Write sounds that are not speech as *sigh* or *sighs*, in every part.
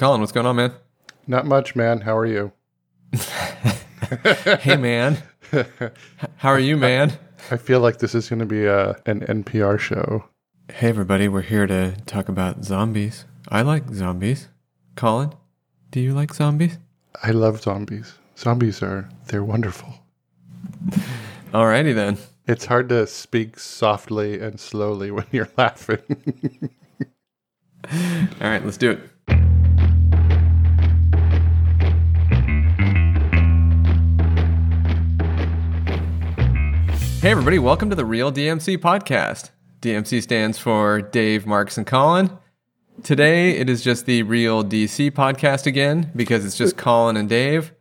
Colin, what's going on, man? Not much, man. How are you? *laughs* hey, man. How are you, man? I feel like this is going to be a, an NPR show. Hey, everybody. We're here to talk about zombies. I like zombies. Colin, do you like zombies? I love zombies. Zombies are, they're wonderful. *laughs* Alrighty then. It's hard to speak softly and slowly when you're laughing. *laughs* All right, let's do it. Hey, everybody, welcome to the Real DMC podcast. DMC stands for Dave, Marks, and Colin. Today, it is just the Real DC podcast again because it's just Colin and Dave.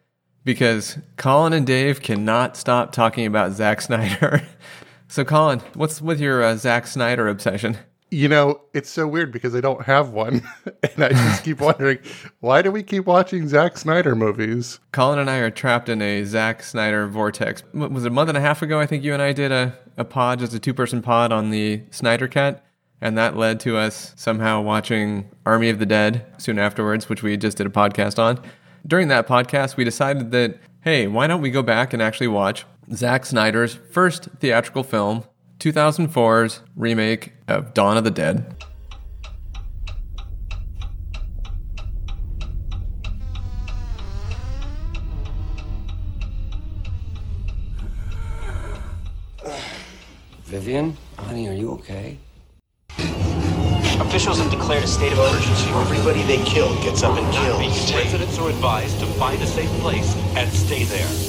Because Colin and Dave cannot stop talking about Zack Snyder. *laughs* so, Colin, what's with your uh, Zack Snyder obsession? You know, it's so weird because I don't have one. *laughs* and I just keep wondering, why do we keep watching Zack Snyder movies? Colin and I are trapped in a Zack Snyder vortex. Was it, a month and a half ago? I think you and I did a, a pod, just a two person pod on the Snyder Cut. And that led to us somehow watching Army of the Dead soon afterwards, which we just did a podcast on. During that podcast, we decided that, hey, why don't we go back and actually watch Zack Snyder's first theatrical film, 2004's remake of Dawn of the Dead. Vivian, honey, are you okay? Officials have declared a state of emergency. Everybody they kill gets up and kills. Residents are advised to find a safe place and stay there.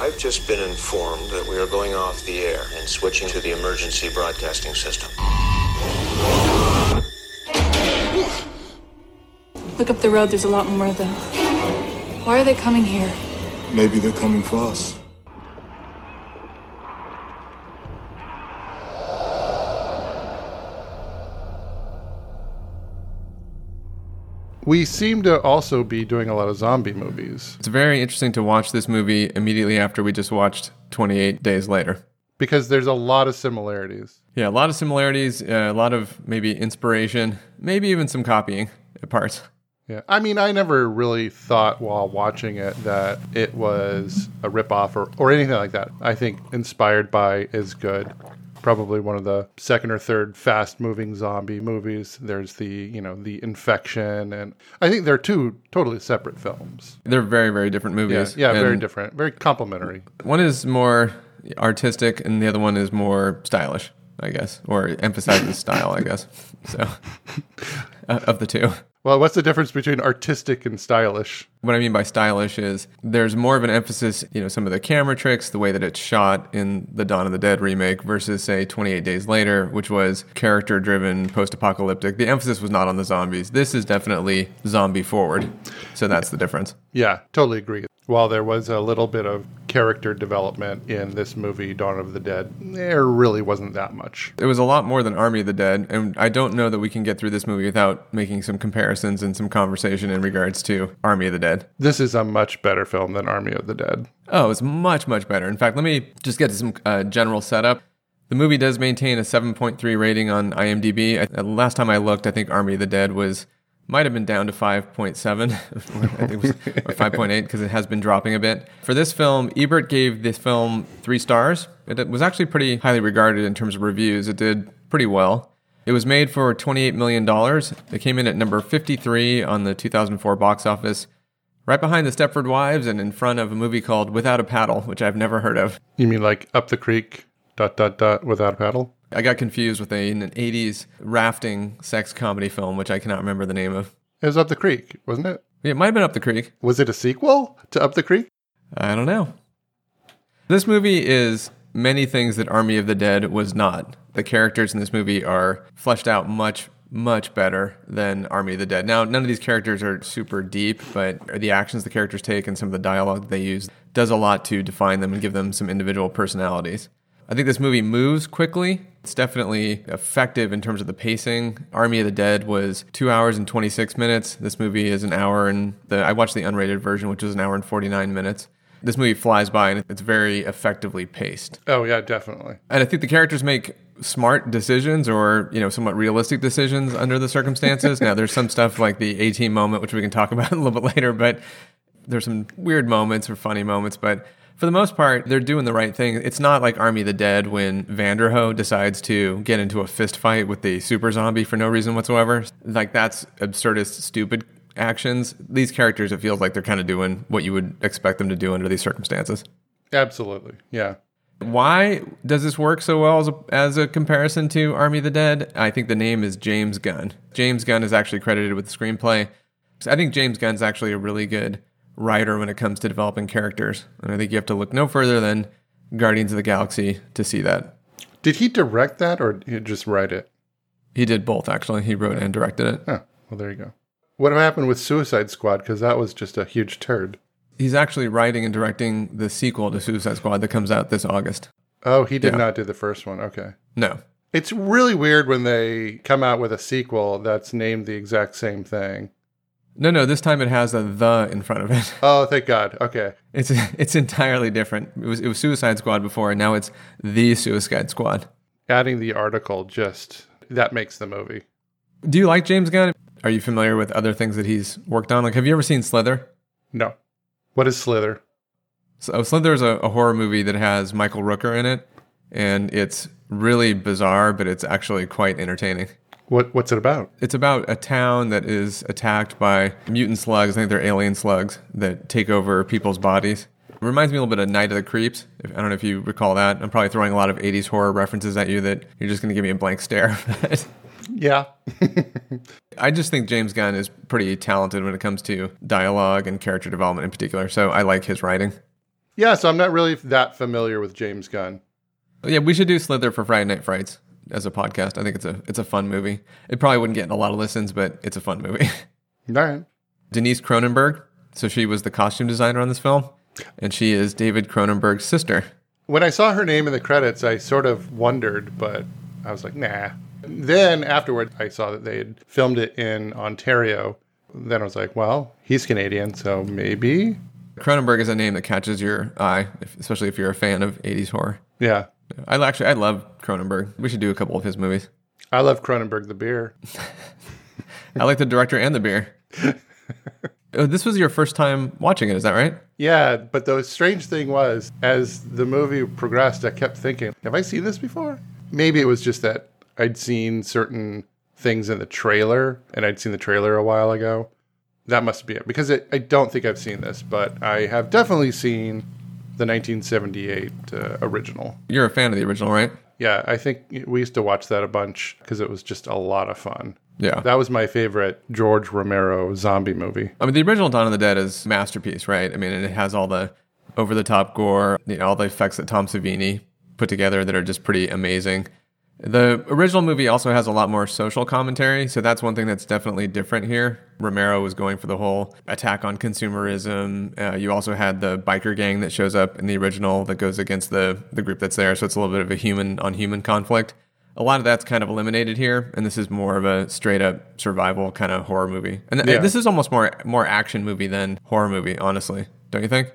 I've just been informed that we are going off the air and switching to the emergency broadcasting system. Look up the road, there's a lot more of them. Why are they coming here? Maybe they're coming for us. We seem to also be doing a lot of zombie movies It's very interesting to watch this movie immediately after we just watched 28 Days Later. because there's a lot of similarities. Yeah, a lot of similarities, uh, a lot of maybe inspiration, maybe even some copying at parts. Yeah. I mean, I never really thought while watching it that it was a ripoff or, or anything like that. I think Inspired by is good. Probably one of the second or third fast moving zombie movies. There's the, you know, the infection and I think they're two totally separate films. They're very, very different movies. yeah, very different, very complementary. One is more artistic, and the other one is more stylish, I guess, or emphasizes *laughs* style, I guess. So, uh, *laughs* of the two. Well, what's the difference between artistic and stylish? What I mean by stylish is there's more of an emphasis, you know, some of the camera tricks, the way that it's shot in the Dawn of the Dead remake versus, say, 28 Days Later, which was character driven, post apocalyptic. The emphasis was not on the zombies. This is definitely zombie forward. So that's the difference. Yeah, totally agree. While there was a little bit of character development in this movie, Dawn of the Dead, there really wasn't that much. It was a lot more than Army of the Dead, and I don't know that we can get through this movie without making some comparisons and some conversation in regards to Army of the Dead. This is a much better film than Army of the Dead. Oh, it's much, much better. In fact, let me just get to some uh, general setup. The movie does maintain a 7.3 rating on IMDb. I, last time I looked, I think Army of the Dead was might have been down to 5.7 *laughs* I think it was, or 5.8 because it has been dropping a bit. For this film, Ebert gave this film three stars. It was actually pretty highly regarded in terms of reviews. It did pretty well. It was made for $28 million. It came in at number 53 on the 2004 box office, right behind The Stepford Wives and in front of a movie called Without a Paddle, which I've never heard of. You mean like Up the Creek, dot, dot, dot, without a paddle? I got confused with a, an 80s rafting sex comedy film, which I cannot remember the name of. It was Up the Creek, wasn't it? It might have been Up the Creek. Was it a sequel to Up the Creek? I don't know. This movie is many things that Army of the Dead was not. The characters in this movie are fleshed out much, much better than Army of the Dead. Now, none of these characters are super deep, but the actions the characters take and some of the dialogue they use does a lot to define them and give them some individual personalities. I think this movie moves quickly. It's definitely effective in terms of the pacing. Army of the Dead was two hours and 26 minutes. This movie is an hour and the, I watched the unrated version, which was an hour and 49 minutes. This movie flies by and it's very effectively paced. Oh yeah, definitely. And I think the characters make smart decisions or, you know, somewhat realistic decisions under the circumstances. *laughs* now, there's some stuff like the A team moment, which we can talk *laughs* about a little bit later, but there's some weird moments or funny moments. But for the most part, they're doing the right thing. It's not like Army of the Dead when Vanderho decides to get into a fist fight with the super zombie for no reason whatsoever. Like, that's absurdist, stupid actions. These characters, it feels like they're kind of doing what you would expect them to do under these circumstances. Absolutely. Yeah. Why does this work so well as a, as a comparison to Army of the Dead? I think the name is James Gunn. James Gunn is actually credited with the screenplay. I think James Gunn's actually a really good writer when it comes to developing characters. And I think you have to look no further than Guardians of the Galaxy to see that. Did he direct that or did he just write it? He did both, actually. He wrote and directed it. Oh, well, there you go. What happened with Suicide Squad? Because that was just a huge turd. He's actually writing and directing the sequel to Suicide Squad that comes out this August. Oh, he did Yeah. not do the first one. Okay. No. It's really weird when they come out with a sequel that's named the exact same thing. No, no, this time it has a the in front of it. *laughs* Oh, thank God. Okay. It's it's entirely different. It was it was Suicide Squad before, and now it's the Suicide Squad. Adding the article just that makes the movie. Do you like James Gunn? Are you familiar with other things that he's worked on? Like, have you ever seen Slither? No. What is Slither? So Slither is a, a horror movie that has Michael Rooker in it, and it's really bizarre, but it's actually quite entertaining. What what's it about? It's about a town that is attacked by mutant slugs. I think they're alien slugs that take over people's bodies. It reminds me a little bit of Night of the Creeps. If, I don't know if you recall that. I'm probably throwing a lot of 80s horror references at you that you're just going to give me a blank stare. *laughs* Yeah. *laughs* I just think James Gunn is pretty talented when it comes to dialogue and character development in particular. So I like his writing. yeah, so I'm not really that familiar with James Gunn. Yeah, we should do Slither for Friday Night Frights as a podcast. I think it's a it's a fun movie. It probably wouldn't get a lot of listens, but it's a fun movie. *laughs* All right. Denise Cronenberg. So she was the costume designer on this film, and she is David Cronenberg's sister. When I saw her name in the credits, I sort of wondered, but I was like, nah. Then afterward, I saw that they had filmed it in Ontario. Then I was like, well, he's Canadian, so maybe. Cronenberg is a name that catches your eye, especially if you're a fan of 80s horror. Yeah. I actually I love Cronenberg. We should do a couple of his movies. I love Cronenberg the beer. *laughs* I like the director and the beer. *laughs* Oh, this was your first time watching it, is that right? Yeah, but the strange thing was, as the movie progressed, I kept thinking, have I seen this before? Maybe it was just that I'd seen certain things in the trailer, and I'd seen the trailer a while ago. That must be it, because it, I don't think I've seen this, but I have definitely seen the 1978 uh, original. You're a fan of the original, right? Yeah, I think we used to watch that a bunch because it was just a lot of fun. Yeah. That was my favorite George Romero zombie movie. I mean, the original Dawn of the Dead is a masterpiece, right? I mean, and it has all the over the top gore, you know, all the effects that Tom Savini put together that are just pretty amazing. The original movie also has a lot more social commentary, so that's one thing that's definitely different here. Romero was going for the whole attack on consumerism. Uh, you also had the biker gang that shows up in the original that goes against the the group that's there, so it's a little bit of a human on human conflict. A lot of that's kind of eliminated here, and this is more of a straight up survival kind of horror movie. And th- Yeah. this is almost more more action movie than horror movie, honestly. Don't you think?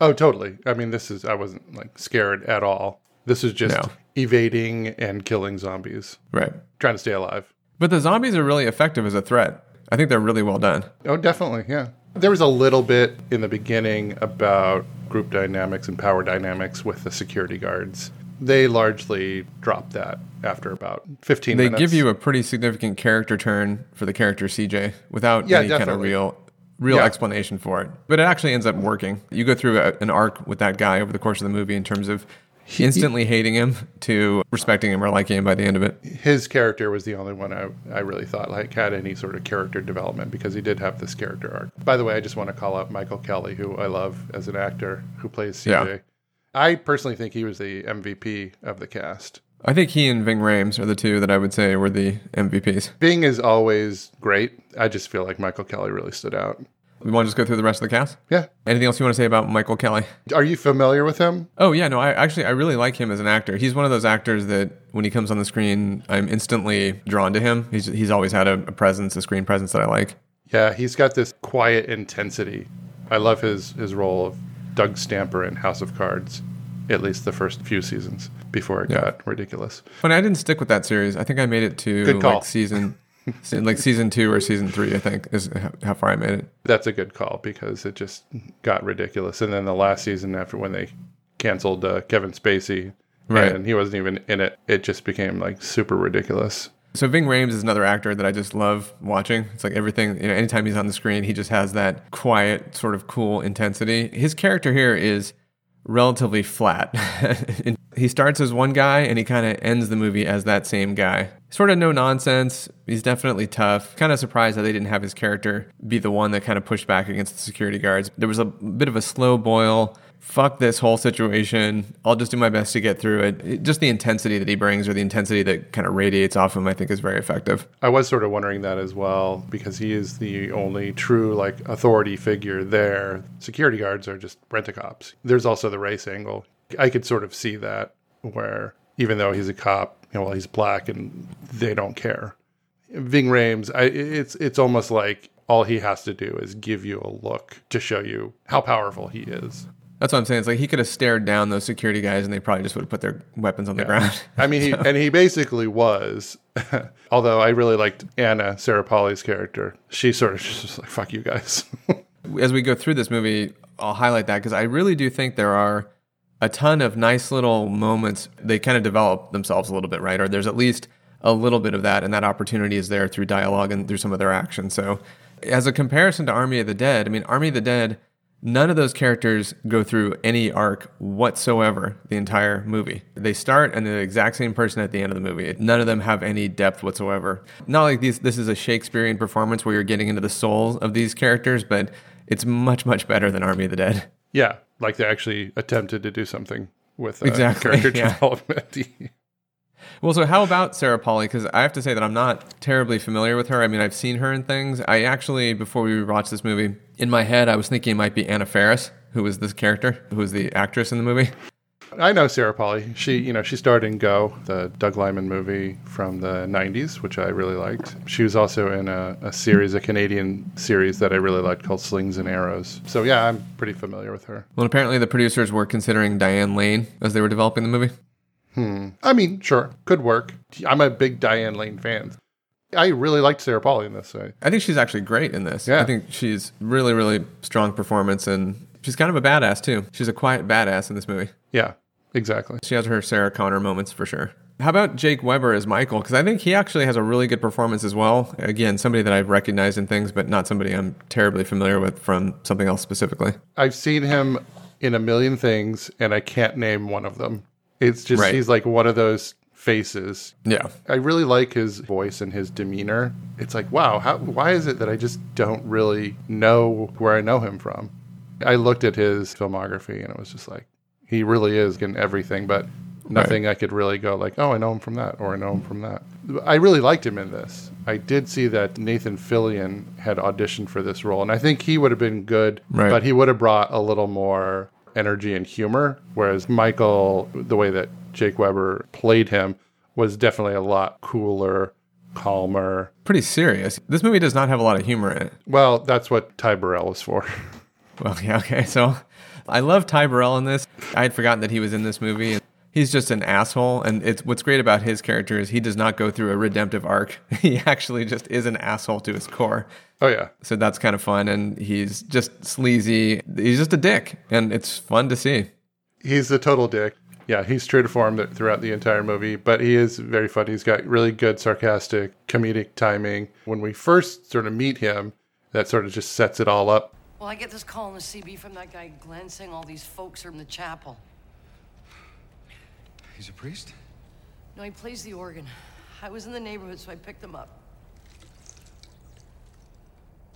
Oh, totally. I mean, this is, I wasn't like scared at all. This is just No. Evading and killing zombies, Right. trying to stay alive. But the zombies are really effective as a threat. I think they're really well done. Oh, definitely. Yeah. There was a little bit in the beginning about group dynamics and power dynamics with the security guards. They largely dropped that after about 15 They minutes. give you a pretty significant character turn for the character CJ without Yeah, any kind of real real Yeah. explanation for it. But it actually ends up working. You go through a, an arc with that guy over the course of the movie in terms of instantly hating him to respecting him or liking him by the end of it. his character was the only one I, I really thought like had any sort of character development because he did have this character arc. By the way, I just want to call out Michael Kelly, who I love as an actor who plays CJ. Yeah. I personally think he was the MVP of the cast. I think he and Ving Rhames are the two that I would say were the MVPs. Ving is always great. I just feel like Michael Kelly really stood out. We want to just go through the rest of the cast? Yeah. Anything else you want to say about Michael Kelly? Are you familiar with him? Oh yeah, no, I actually I really like him as an actor. He's one of those actors that when he comes on the screen, I'm instantly drawn to him. He's he's always had a, a presence, a screen presence that I like. Yeah, he's got this quiet intensity. I love his his role of Doug Stamper in House of Cards, at least the first few seasons before it Yeah. got ridiculous. But I didn't stick with that series. I think I made it to like season, se- *laughs* like season two or season three. I think is how- far I made it. That's a good call because it just got ridiculous. And then the last season, after when they canceled uh, Kevin Spacey, Right. and he wasn't even in it, it just became like super ridiculous. So Ving Rhames is another actor that I just love watching. It's like everything, you know, anytime he's on the screen, he just has that quiet, sort of cool intensity. His character here is relatively flat. *laughs* he starts as one guy and he kind of ends the movie as that same guy. Sort of no nonsense. He's definitely tough. Kind of surprised that they didn't have his character be the one that kind of pushed back against the security guards. There was a bit of a slow boil. Fuck this whole situation. I'll just do my best to get through it. It- Just the intensity that he brings or the intensity that kind of radiates off him, I think is very effective. I was sort of wondering that as well because he is the only true like authority figure there. Security guards are just rent a cops. There's also the race angle. I could sort of see that where even though he's a cop, you know, well, he's black and they don't care. Ving Rhames, I, it's it's almost like all he has to do is give you a look to show you how powerful he is. That's what I'm saying. It's like he could have stared down those security guys and they probably just would have put their weapons on the ground. I mean, he, *laughs* and he basically was. *laughs* Although I really liked Anna, Sarah Polley's character. She sort of *laughs* just like, fuck you guys. As we go through this movie, I'll highlight that because I really do think there are a ton of nice little moments. They kind of develop themselves a little bit, right? Or there's at least a little bit of that, and that opportunity is there through dialogue and through some of their action. So, as a comparison to Army of the Dead, I mean, Army of the Dead, none of those characters go through any arc whatsoever the entire movie. They start and they're the exact same person at the end of the movie. None of them have any depth whatsoever. Not like these, this is a Shakespearean performance where you're getting into the souls of these characters, but it's much, much better than Army of the Dead. Yeah, like they actually attempted to do something with uh, Exactly, character *laughs* yeah. development. *laughs* Well, so how about Sarah Polley? Because I have to say that I'm not terribly familiar with her. I mean, I've seen her in things. I actually, before we watched this movie, in my head, I was thinking it might be Anna Faris, who was this character, who was the actress in the movie. I know Sarah Polley. She, you know, she starred in Go, the Doug Liman movie from the '90s, which I really liked. She was also in a, a series, a Canadian series that I really liked called Slings and Arrows. So yeah, I'm pretty familiar with her. Well, apparently the producers were considering Diane Lane as they were developing the movie. Hmm. I mean, sure, could work. I'm a big Diane Lane fan. I really liked Sarah Polley in this. I think she's actually great in this. Yeah. I think she's really, really strong performance, and she's kind of a badass too. She's a quiet badass in this movie. yeah, exactly. She has her Sarah Connor moments for sure. How about Jake Weber as Michael? Because I think he actually has a really good performance as well. Again, somebody that I've recognized in things, but not somebody I'm terribly familiar with from something else specifically. I've seen him in a million things, and I can't name one of them. It's just Right. he's like one of those faces. Yeah. I really like his voice and his demeanor. It's like, wow, how, why is it that I just don't really know where I know him from? I looked at his filmography, and it was just like, he really is in everything, but nothing I could really go like, oh, I know him from that, or I know him from that. I really liked him in this. I did see that Nathan Fillion had auditioned for this role, and I think he would have been good, Right. but he would have brought a little more energy and humor. Whereas Michael, the way that Jake Weber played him, was definitely a lot cooler, calmer. Pretty serious. This movie does not have a lot of humor in it. Well, that's what Ty Burrell was for. *laughs* Well, *laughs* yeah, okay. So I love Ty Burrell in this. I had forgotten that he was in this movie. He's just an asshole. And it's what's great about his character is he does not go through a redemptive arc. *laughs* He actually just is an asshole to his core. oh yeah, So that's kind of fun. And he's just sleazy. He's just a dick. And it's fun to see. he's a total dick. Yeah, he's true to form throughout the entire movie, but he is very funny. He's got really good sarcastic comedic timing. When we first sort of meet him, that sort of just sets it all up. Well, I get this call on the CB from that guy Glenn saying all these folks are in the chapel. He's a priest? No, he plays the organ. I was in the neighborhood, so I picked him up.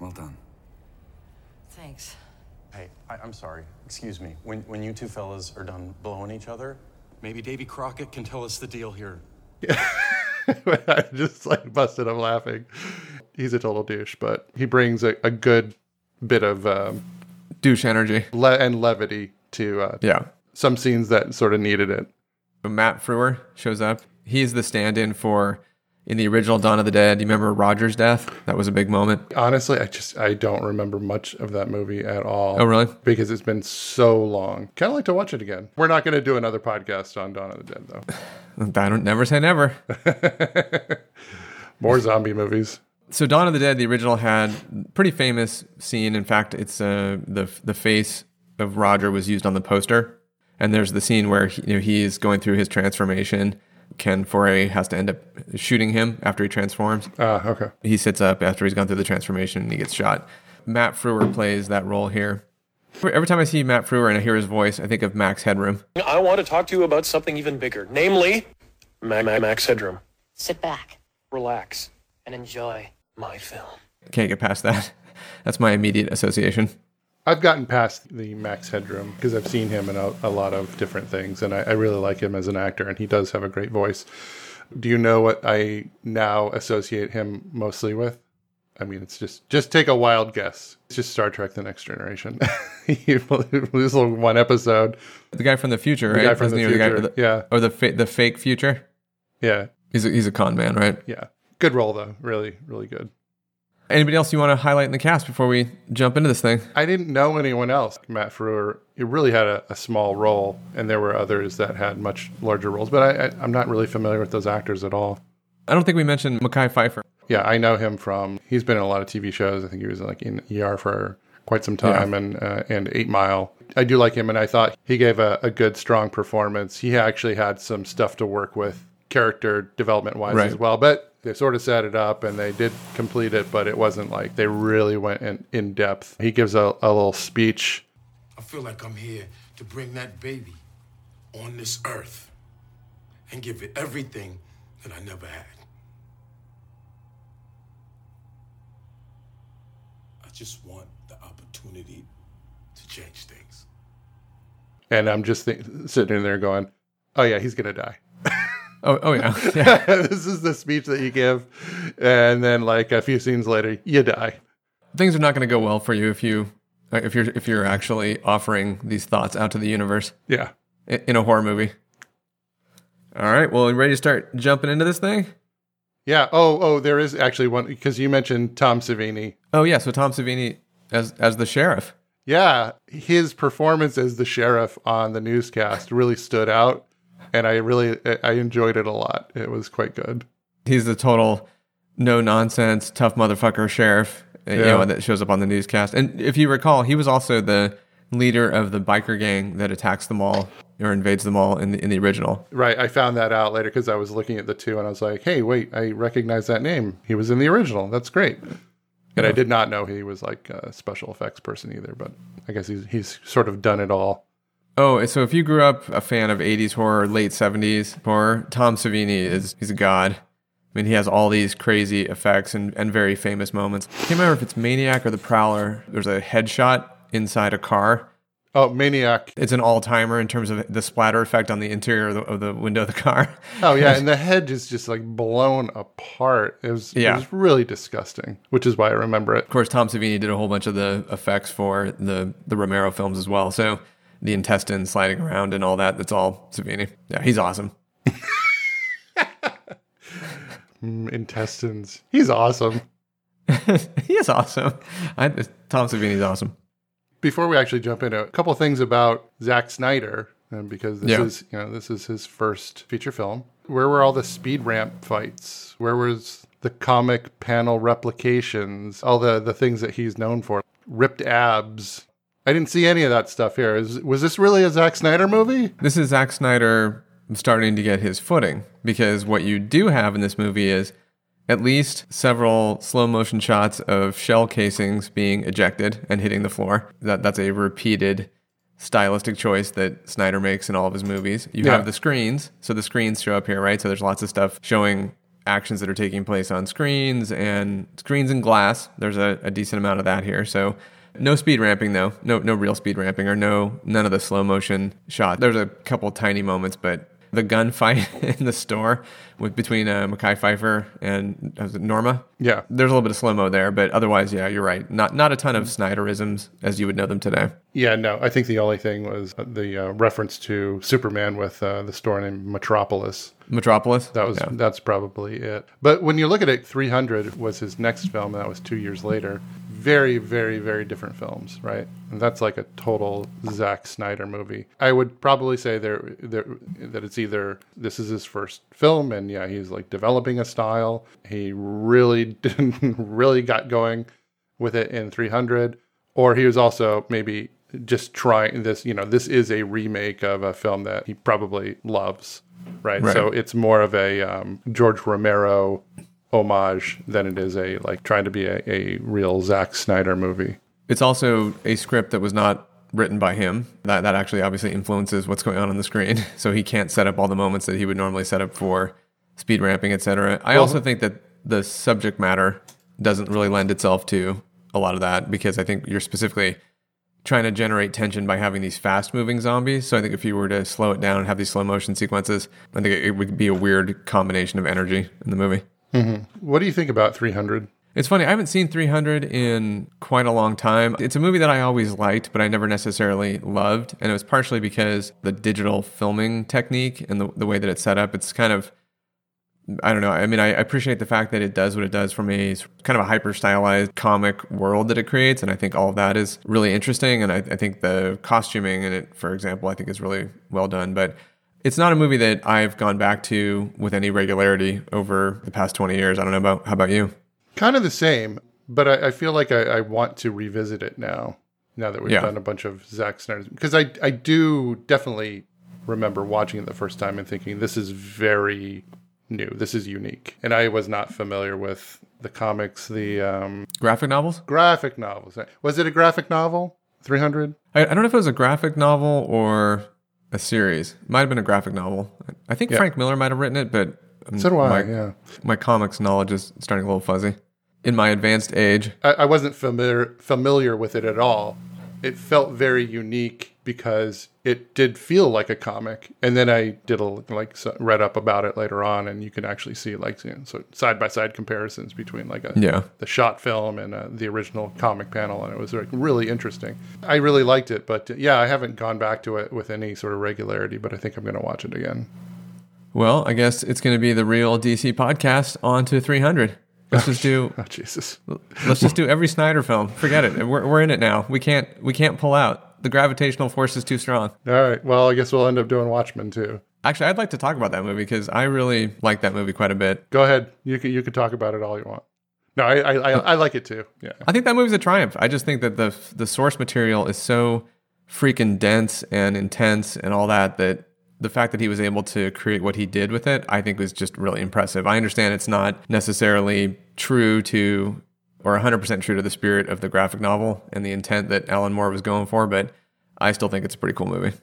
Well done. Thanks. Hey, I, I'm sorry. Excuse me. When, when you two fellas are done blowing each other, maybe Davy Crockett can tell us the deal here. Yeah. *laughs* I just like busted him laughing. He's a total douche, but he brings a, a good bit of um, Douche energy. le- and levity to uh, Yeah. some scenes that sort of needed it. Matt Frewer shows up. He's the stand in for in the original Dawn of the Dead. You remember Roger's death? That was a big moment. Honestly, I just I don't remember much of that movie at all. Oh, really? Because it's been so long. Kind of like to watch it again. We're not going to do another podcast on Dawn of the Dead though. *laughs* I don't never say never. *laughs* More zombie movies. So Dawn of the Dead, the original had pretty famous scene. In fact, it's uh, the the face of Roger was used on the poster, and there's the scene where he, you know, he's going through his transformation. Ken Foree has to end up shooting him after he transforms. Ah, okay. He sits up after he's gone through the transformation and he gets shot. Matt Frewer plays that role here. Every time I see Matt Frewer and I hear his voice, I think of Max Headroom. I want to talk to you about something even bigger, namely Ma- Ma- Max Headroom. Sit back. Relax and enjoy my film. Can't get past that. *laughs* That's my immediate association. I've gotten past the Max Headroom because I've seen him in a, a lot of different things, and I, I really like him as an actor, and he does have a great voice. Do you know what I now associate him mostly with? I mean, it's just just take a wild guess. It's just Star Trek: The Next Generation. *laughs* this little one episode. The guy from the future, right? The guy from Isn't the he future, the- yeah. Or the fa- the fake future. Yeah, He's a, he's a con man, right? yeah. Good role though. Really, really good. Anybody else you want to highlight in the cast before we jump into this thing? I didn't know anyone else. Matt Frewer, he really had a, a small role, and there were others that had much larger roles. But I, I, I'm not really familiar with those actors at all. I don't think we mentioned Mekhi Phifer. Yeah, I know him from. He's been in a lot of TV shows. I think he was like in ER for quite some time, and uh, and Eight Mile. I do like him, and I thought he gave a, a good, strong performance. He actually had some stuff to work with, character development wise Right. as well. But they sort of set it up, and they did complete it. But it wasn't like they really went in, in depth. He gives a, a little speech. I feel like I'm here to bring that baby on this earth and give it everything that I never had. I just want the opportunity to change things. And I'm just think, sitting in there going, "Oh yeah, he's gonna die." Oh, oh yeah. *laughs* yeah. this is the speech that you give, and then like a few scenes later, you die. Things are not going to go well for you if you uh, if you're if you're actually offering these thoughts out to the universe Yeah. in a horror movie. All right, well, you ready to start jumping into this thing? Yeah. Oh, oh, there is actually one because you mentioned Tom Savini. Oh yeah, so Tom Savini as as the sheriff. Yeah, his performance as the sheriff on the newscast really stood out, and I really I enjoyed it a lot. It was quite good. He's the total no nonsense tough motherfucker sheriff, uh, you Yeah. know, that shows up on the newscast. And if you recall, he was also the leader of the biker gang that attacks the mall or invades the mall in the in the original. Right. I found that out later because I was looking at the two and I was like, hey, wait, I recognize that name. He was in the original. That's great. And I did not know he was like a special effects person either, but I guess he's he's sort of done it all. Oh, so if you grew up a fan of 80s horror, late 70s horror, Tom Savini is he's a god. I mean, he has all these crazy effects and, and very famous moments. I can't remember if it's Maniac or The Prowler. There's a headshot inside a car. Oh, Maniac. It's an all-timer in terms of the splatter effect on the interior of the, of the window of the car. *laughs* Oh yeah, *laughs* and the head is just like blown apart. It was Yeah. it was really disgusting, which is why I remember it. Of course, Tom Savini did a whole bunch of the effects for the the Romero films as well. So the intestines sliding around and all that, that's all Savini. Yeah, he's awesome. Mm, intestines. He's awesome. *laughs* he is awesome. I, Tom Savini's awesome. Before we actually jump into a couple things about Zack Snyder, and because this Yeah. is you know this is his first feature film. Where were all the speed ramp fights? Where was the comic panel replications? All the the things that he's known for, ripped abs. I didn't see any of that stuff here. Is, was this really a Zack Snyder movie? This is Zack Snyder starting to get his footing because what you do have in this movie is at least several slow motion shots of shell casings being ejected and hitting the floor. That that's a repeated stylistic choice that Snyder makes in all of his movies. You Yeah. have the screens, so the screens show up here, right? So there's lots of stuff showing actions that are taking place on screens and screens and glass. There's a, a decent amount of that here. So no speed ramping though. No no real speed ramping or no none of the slow motion shot. There's a couple tiny moments, but the gunfight *laughs* in the store with between uh, Mekhi Phifer and uh, Norma. Yeah. There's a little bit of slow mo there, but otherwise, yeah, you're right. Not not a ton of Snyderisms as you would know them today. Yeah, no. I think the only thing was the uh, reference to Superman with uh, the store named Metropolis. Metropolis. That was Yeah. that's probably it. But when you look at it, 300 was his next film. That was two years later. Very, very, very different films, right? And that's like a total Zack Snyder movie. I would probably say there, there that it's either this is his first film, and yeah, he's like developing a style. He really *laughs* didn't really got going with it in 300, or he was also maybe just trying this. You know, this is a remake of a film that he probably loves, right? Right. So it's more of a um, George Romero homage than it is a like trying to be a, a real Zack Snyder movie. It's also a script that was not written by him. That that actually obviously influences what's going on on the screen. *laughs* So he can't set up all the moments that he would normally set up for speed ramping, etc. I also think that the subject matter doesn't really lend itself to a lot of that because I think you're specifically trying to generate tension by having these fast moving zombies. So I think if you were to slow it down and have these slow motion sequences, I think it would be a weird combination of energy in the movie. Mm-hmm. What do you think about 300? It's funny, I haven't seen 300 in quite a long time. It's a movie that I always liked, but I never necessarily loved. And it was partially because the digital filming technique and the, the way that it's set up, it's kind of, I don't know. I mean, I appreciate the fact that it does what it does from a kind of a hyper stylized comic world that it creates. And I think all of that is really interesting. And I, I think the costuming in it, for example, I think is really well done. But it's not a movie that I've gone back to with any regularity over the past 20 years. I don't know about, how about you? Kind of the same, but I, I feel like I, I want to revisit it now. Now that we've Yeah. done a bunch of Zack Snyder's, because I I do definitely remember watching it the first time and thinking this is very new, this is unique, and I was not familiar with the comics, the um, Graphic novels? graphic novels. Was it a graphic novel? Three hundred. I, I don't know if it was a graphic novel or a series. Might have been a graphic novel. I think Yeah. Frank Miller might have written it, but So do I, My, yeah. my comics knowledge is starting a little fuzzy. In my advanced age, I, I wasn't familiar familiar with it at all. It felt very unique because it did feel like a comic, and then I did a like read up about it later on, and you can actually see like you know, so side by side comparisons between like a Yeah. the shot film and uh, the original comic panel, and it was like really interesting. I really liked it, but uh, yeah, I haven't gone back to it with any sort of regularity, but I think I'm going to watch it again. well, I guess it's going to be the real DC podcast on to 300. Let's just do *laughs* Oh Jesus! let's just do every Snyder film. Forget it. We're, we're in it now. We can't we can't pull out. The gravitational force is too strong. All right, well, I guess we'll end up doing Watchmen too. Actually, I'd like to talk about that movie because I really like that movie quite a bit. Go ahead, you can you can talk about it all you want. No, I I, I, I like it too. Yeah. I think that movie's a triumph. I just think that the the source material is so freaking dense and intense and all that that the fact that he was able to create what he did with it, I think was just really impressive. I understand it's not necessarily true to or 100% true to the spirit of the graphic novel and the intent that Alan Moore was going for, but I still think it's a pretty cool movie.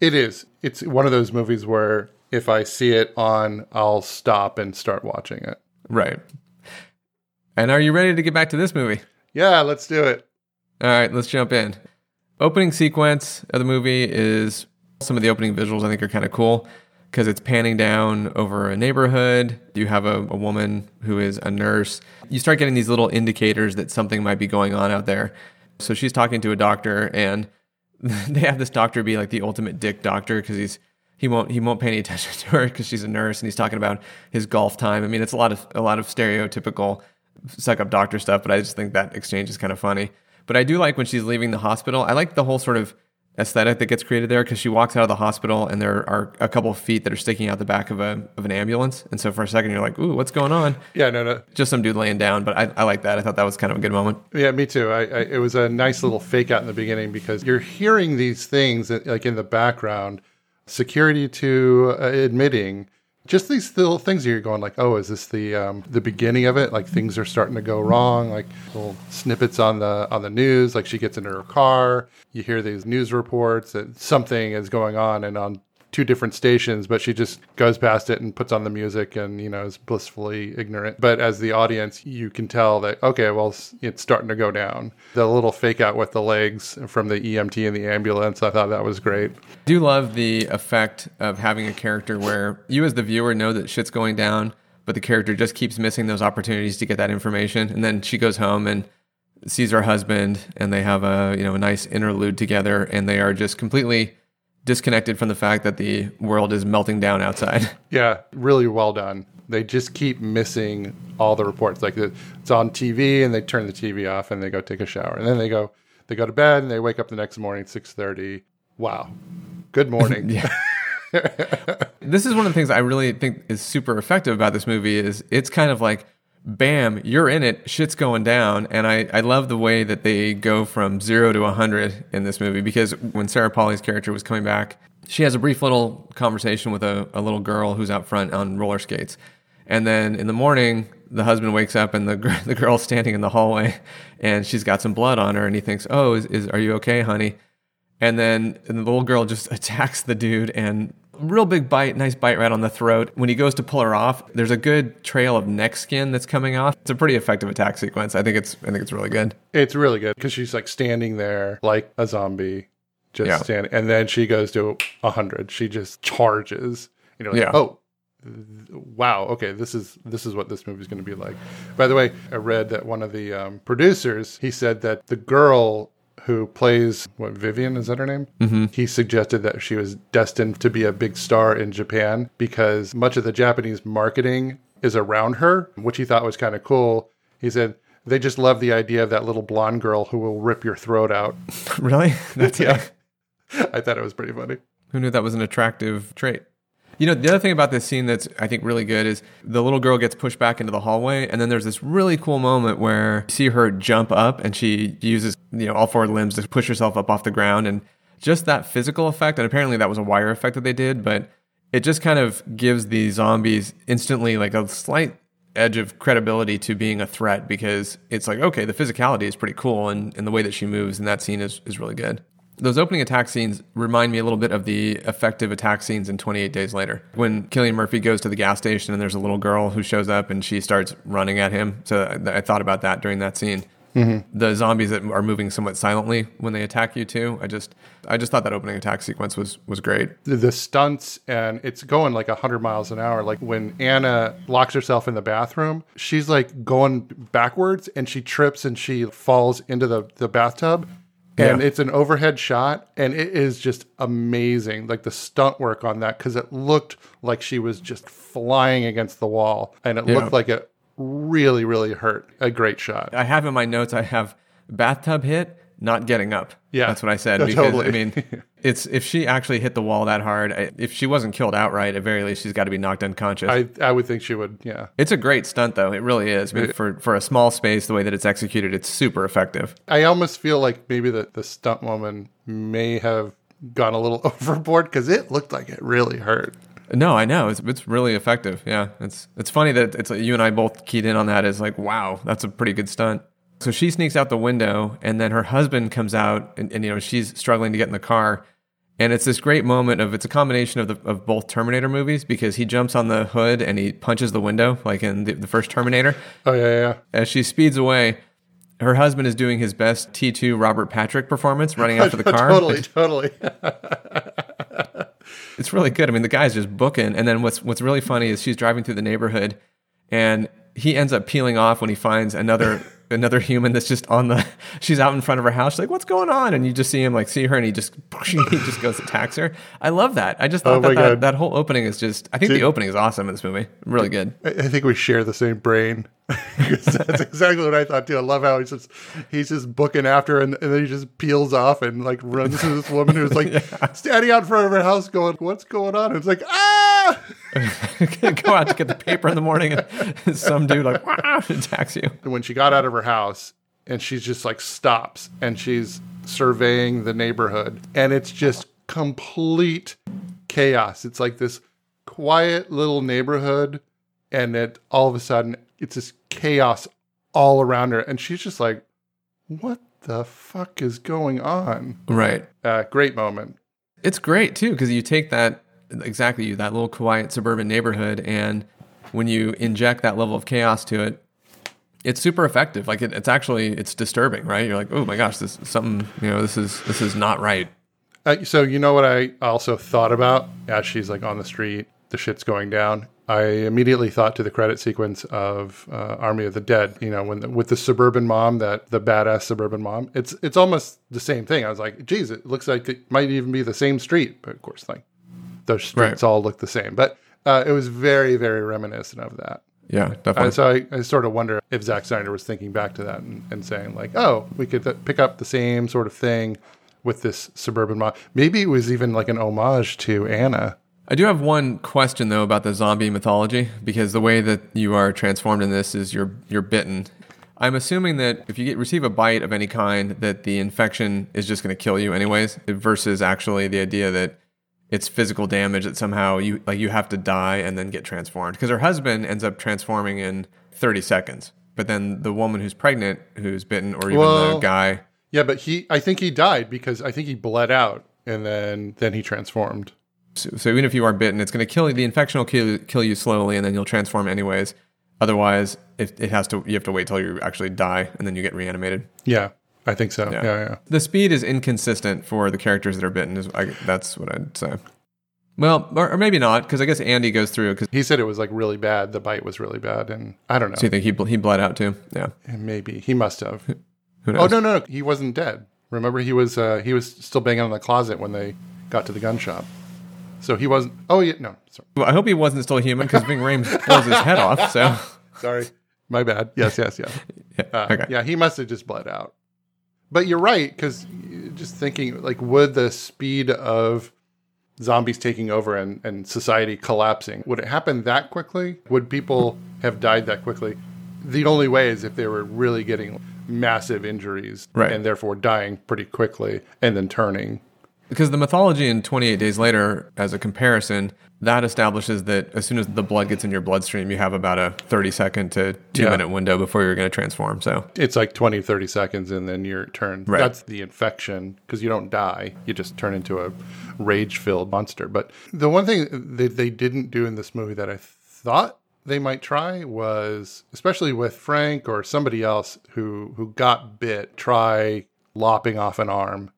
It is. It's one of those movies where if I see it on, I'll stop and start watching it. Right. And are you ready to get back to this movie? Yeah, let's do it. All right, let's jump in. Opening sequence of the movie is some of the opening visuals I think are kind of cool because it's panning down over a neighborhood. You have a, a woman who is a nurse. You start getting these little indicators that something might be going on out there. So she's talking to a doctor and *laughs* they have this doctor be like the ultimate dick doctor because he's he won't he won't pay any *laughs* attention to her because she's a nurse and he's talking about his golf time. I mean, it's a lot of a lot of stereotypical suck up doctor stuff, but I just think that exchange is kind of funny. But I do like when she's leaving the hospital. I like the whole sort of aesthetic that gets created there because she walks out of the hospital and there are a couple of feet that are sticking out the back of a of an ambulance, and so for a second you're like, "Ooh, what's going on?" Yeah, no, no. Just some dude laying down, but I, I like that. I thought that was kind of a good moment. Yeah, me too. I, I it was a nice little fake out in the beginning because you're hearing these things like in the background, security to uh, admitting. Just these little things you're going like, oh, is this the um, the beginning of it? Like things are starting to go wrong. Like little snippets on the on the news. Like she gets into her car. You hear these news reports that something is going on, and on two different stations, but she just goes past it and puts on the music and, you know, is blissfully ignorant. But as the audience, you can tell that, okay, well, it's- starting to go down. The little fake out with the legs from the EMT in the ambulance, I thought that was great. I do love the effect of having a character where you as the viewer know that shit's going down, but the character just keeps missing those opportunities to get that information. And then she goes home and sees her husband and they have a, you know, a nice interlude together and they are just completely disconnected from the fact that the world is melting down outside. *laughs* Yeah, really well done. They just keep missing all the reports. Like it's on TV, and they turn the TV off, and they go take a shower, and then they go they go to bed, and they wake up the next morning six thirty. Wow, good morning. *laughs* yeah. *laughs* this is one of the things I really think is super effective about this movie is it's kind of like bam, you're in it, shit's going down. And I, I love the way that they go from zero to 100 in this movie because when Sarah Polley's character was coming back, she has a brief little conversation with a, a little girl who's out front on roller skates. And then in the morning, the husband wakes up and the, *laughs* the girl's standing in the hallway and she's got some blood on her. And he thinks, Oh, is, is are you okay, honey? And then and the little girl just *laughs* attacks the dude and real big bite, nice bite right on the throat. When he goes to pull her off, there's a good trail of neck skin that's coming off. It's a pretty effective attack sequence. I think it's I think it's really good. It's really good because she's like standing there like a zombie, just Yeah. standing, and then she goes to hundred. She just charges. You know, like, Yeah. oh, wow. Okay, this is this is what this movie's going to be like. By the way, I read that one of the um, producers he said that the girl who plays what Vivian is that her name? Mm-hmm. He suggested that she was destined to be a big star in Japan because much of the Japanese marketing is around her, which he thought was kind of cool. He said they just love the idea of that little blonde girl who will rip your throat out. *laughs* really? That's *laughs* yeah. I thought it was pretty funny. Who knew that was an attractive trait? You know, the other thing about this scene that's I think really good is the little girl gets pushed back into the hallway, and then there's this really cool moment where you see her jump up and she uses you know all four limbs to push herself up off the ground, and just that physical effect. And apparently that was a wire effect that they did, but it just kind of gives the zombies instantly like a slight edge of credibility to being a threat because it's like okay, the physicality is pretty cool, and, and the way that she moves in that scene is is really good. Those opening attack scenes remind me a little bit of the effective attack scenes in 28 Days Later. When Cillian Murphy goes to the gas station and there's a little girl who shows up and she starts running at him. So I, I thought about that during that scene. Mm-hmm. The zombies that are moving somewhat silently when they attack you too. I just I just thought that opening attack sequence was was great. The, the stunts and it's going like 100 miles an hour. Like when Anna locks herself in the bathroom, she's like going backwards and she trips and she falls into the, the bathtub. And Yeah. it's an overhead shot and it is just amazing. Like the stunt work on that because it looked like she was just flying against the wall and it Yeah. looked like it really, really hurt. A great shot. I have in my notes I have bathtub hit, not getting up. Yeah. that's what I said *laughs* Yeah, because totally. I mean, *laughs* it's if she actually hit the wall that hard, I, if she wasn't killed outright, at very least she's got to be knocked unconscious. I, I would think she would, yeah. It's a great stunt, though. It really is. I mean, for for a small space, the way that it's executed, it's super effective. I almost feel like maybe the, the stunt woman may have gone a little *laughs* overboard because it looked like it really hurt. No, I know it's it's really effective. Yeah, it's it's funny that it's you and I both keyed in on that that. Is like, wow, that's a pretty good stunt. So she sneaks out the window, and then her husband comes out, and, and you know she's struggling to get in the car. And it's this great moment of it's a combination of the of both Terminator movies because he jumps on the hood and he punches the window like in the, the first Terminator. Oh yeah, yeah. As she speeds away, her husband is doing his best T two Robert Patrick performance, running after the *laughs* car. totally, *laughs* totally. It's really good. I mean, the guy's just booking. And then what's what's really funny is she's driving through the neighborhood, and he ends up peeling off when he finds another *laughs* another human that's just on the. *laughs* She's out in front of her house. She's like, "What's going on?" And you just see him like see her, and he just *laughs* he just goes attacks her. I love that. I just thought Oh that, that that whole opening is just. I think Dude. the opening is awesome in this movie. Really good. I, I think we share the same brain *laughs* That's exactly what I thought too. I love how he's just he's just booking after, her and, and then he just peels off and like runs to this woman who's like standing out in front of her house, going, "What's going on?" And it's like, ah. *laughs* Go out to get the paper in the morning, and *laughs* some dude like attacks you. When she got out of her house and she's just like stops and she's surveying the neighborhood and it's just complete chaos. It's like this quiet little neighborhood and it all of a sudden it's this chaos all around her and she's just like what the fuck is going on? Right. Uh, great moment. It's great too because you take that exactly you that little quiet suburban neighborhood, and when you inject that level of chaos to it, it's super effective. Like it, it's actually it's disturbing, right? You're like, oh my gosh, this is something you know, this is this is not right. Uh, so you know what I also thought about as she's like on the street, the shit's going down, I immediately thought to the credit sequence of uh, Army of the Dead. You know, when the, with the suburban mom, that the badass suburban mom. It's it's almost the same thing. I was like, geez, it looks like it might even be the same street, but of course, like those streets all look the same. But uh, it was very very reminiscent of that. Yeah, definitely. And so I, I sort of wonder if Zack Snyder was thinking back to that and, and saying like, oh, we could th- pick up the same sort of thing with this suburban mom. Maybe it was even like an homage to Anna. I do have one question though about the zombie mythology because the way that you are transformed in this is you're you're bitten. I'm assuming that if you get receive a bite of any kind, that the infection is just going to kill you anyways, versus actually the idea that it's physical damage that somehow you like you have to die and then get transformed. Because her husband ends up transforming in 30 seconds, but then the woman who's pregnant, who's bitten, or even the guy, Yeah, but he I think he died because I think he bled out and then then he transformed. So, so even if you are bitten, it's going to kill you. The infection will kill, kill you slowly, and then you'll transform anyways. Otherwise, it, it has to. You have to wait till you actually die, and then you get reanimated. Yeah, I think so. Yeah, yeah. The speed is inconsistent for the characters that are bitten. Is I, that's what I'd say. Well, or, or maybe not, because I guess Andy goes through because He said it was like really bad. The bite was really bad, and I don't know. So you think he bl- he bled out too? Yeah, maybe he must have. Who Oh no, no, no, he wasn't dead. Remember, he was uh, he was still banging on the closet when they got to the gun shop. So he wasn't. Oh yeah, no, sorry, Well, I hope he wasn't still human because Ving Rhames blows his head off. So *laughs* sorry, my bad. Yes, yes, yes. *laughs* yeah, Uh, okay. Yeah, he must have just bled out. But you're right because just thinking like, would the speed of zombies taking over and, and society collapsing would it happen that quickly? Would people have died that quickly? The only way is if they were really getting massive injuries Right. and therefore dying pretty quickly and then turning. Because the mythology in 28 Days Later, as a comparison, that establishes that as soon as the blood gets in your bloodstream, you have about a 30 second to two Yeah. minute window before you're going to transform. So It's like 20, 30 seconds and then you're turned. Right. That's the infection because you don't die. You just turn into a rage filled monster. But the one thing that they didn't do in this movie that I thought they might try was, especially with Frank or somebody else who, who got bit, try lopping off an arm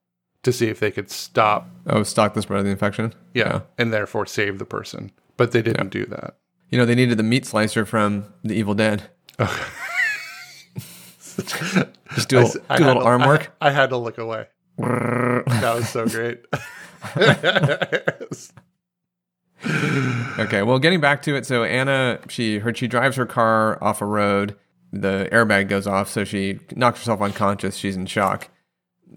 to see if they could stop, oh, stop the spread of the infection. yeah, and therefore save the person. But they didn't do that. You know, they needed the meat slicer from The Evil Dead. *laughs* Just do a, I little- s- I do a little to- arm I- work. I, had to look away. *laughs* that was so great. *laughs* Okay, well, getting back to it, so Anna, she her she drives her car off a road. The airbag goes off, so she knocks herself unconscious. She's in shock.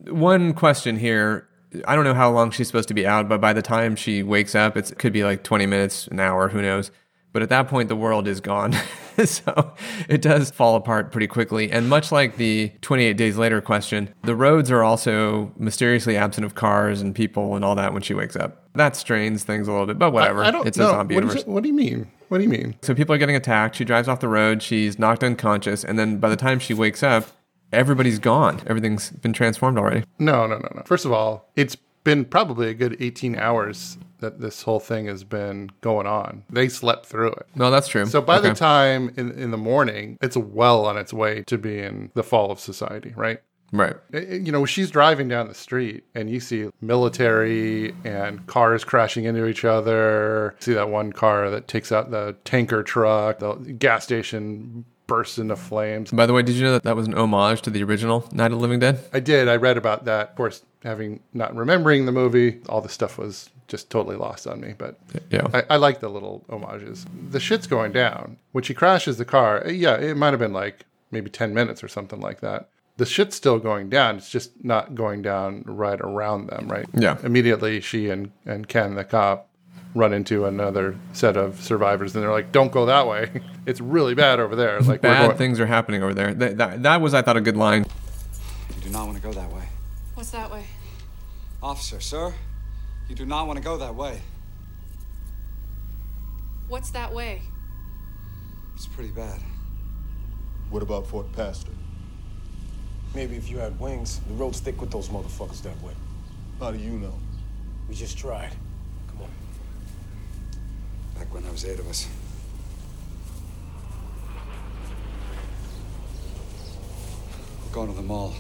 One question here: I don't know how long she's supposed to be out, but by the time she wakes up, it's, it could be like twenty minutes, an hour, who knows? But at that point, the world is gone, *laughs* so it does fall apart pretty quickly. And much like the twenty-eight days later question, the roads are also mysteriously absent of cars and people and all that when she wakes up. That strains things a little bit, but whatever. I, I don't it's know. a zombie What universe. what do you mean? What do you mean? So people are getting attacked. She drives off the road. She's knocked unconscious, and then by the time she wakes up, everybody's gone. Everything's been transformed already. No, no, no, no. First of all, it's been probably a good 18 hours that this whole thing has been going on. They slept through it. No, that's true. So by the time in, in the morning, it's well on its way to being the fall of society, right? right, You know, she's driving down the street and you see military and cars crashing into each other. See that one car that takes out the tanker truck, the gas station bursts into flames. by the way, did you know that that was an homage to the original Night of the Living Dead? I did. I read about that. Of course, having not remembering the movie, all the stuff was just totally lost on me. But Yeah. I, I like the little homages. The shit's going down. When she crashes the car, uh, yeah, it might have been like maybe 10 minutes or something like that. The shit's still going down. It's just not going down right around them, right? Yeah. Immediately, she and, and Ken, the cop, run into another set of survivors and they're like, don't go that way. *laughs* It's really bad over there. Like, we're Bad going- things are happening over there. That, that, that was, I thought, a good line. You do not want to go that way. What's that way? Officer, sir, you do not want to go that way. What's that way? It's pretty bad. What about Fort Pastor? Maybe if you had wings, the road's thick with those motherfuckers that way. How do you know? We just tried. Come on. Back when there was eight of us. We're going to the mall.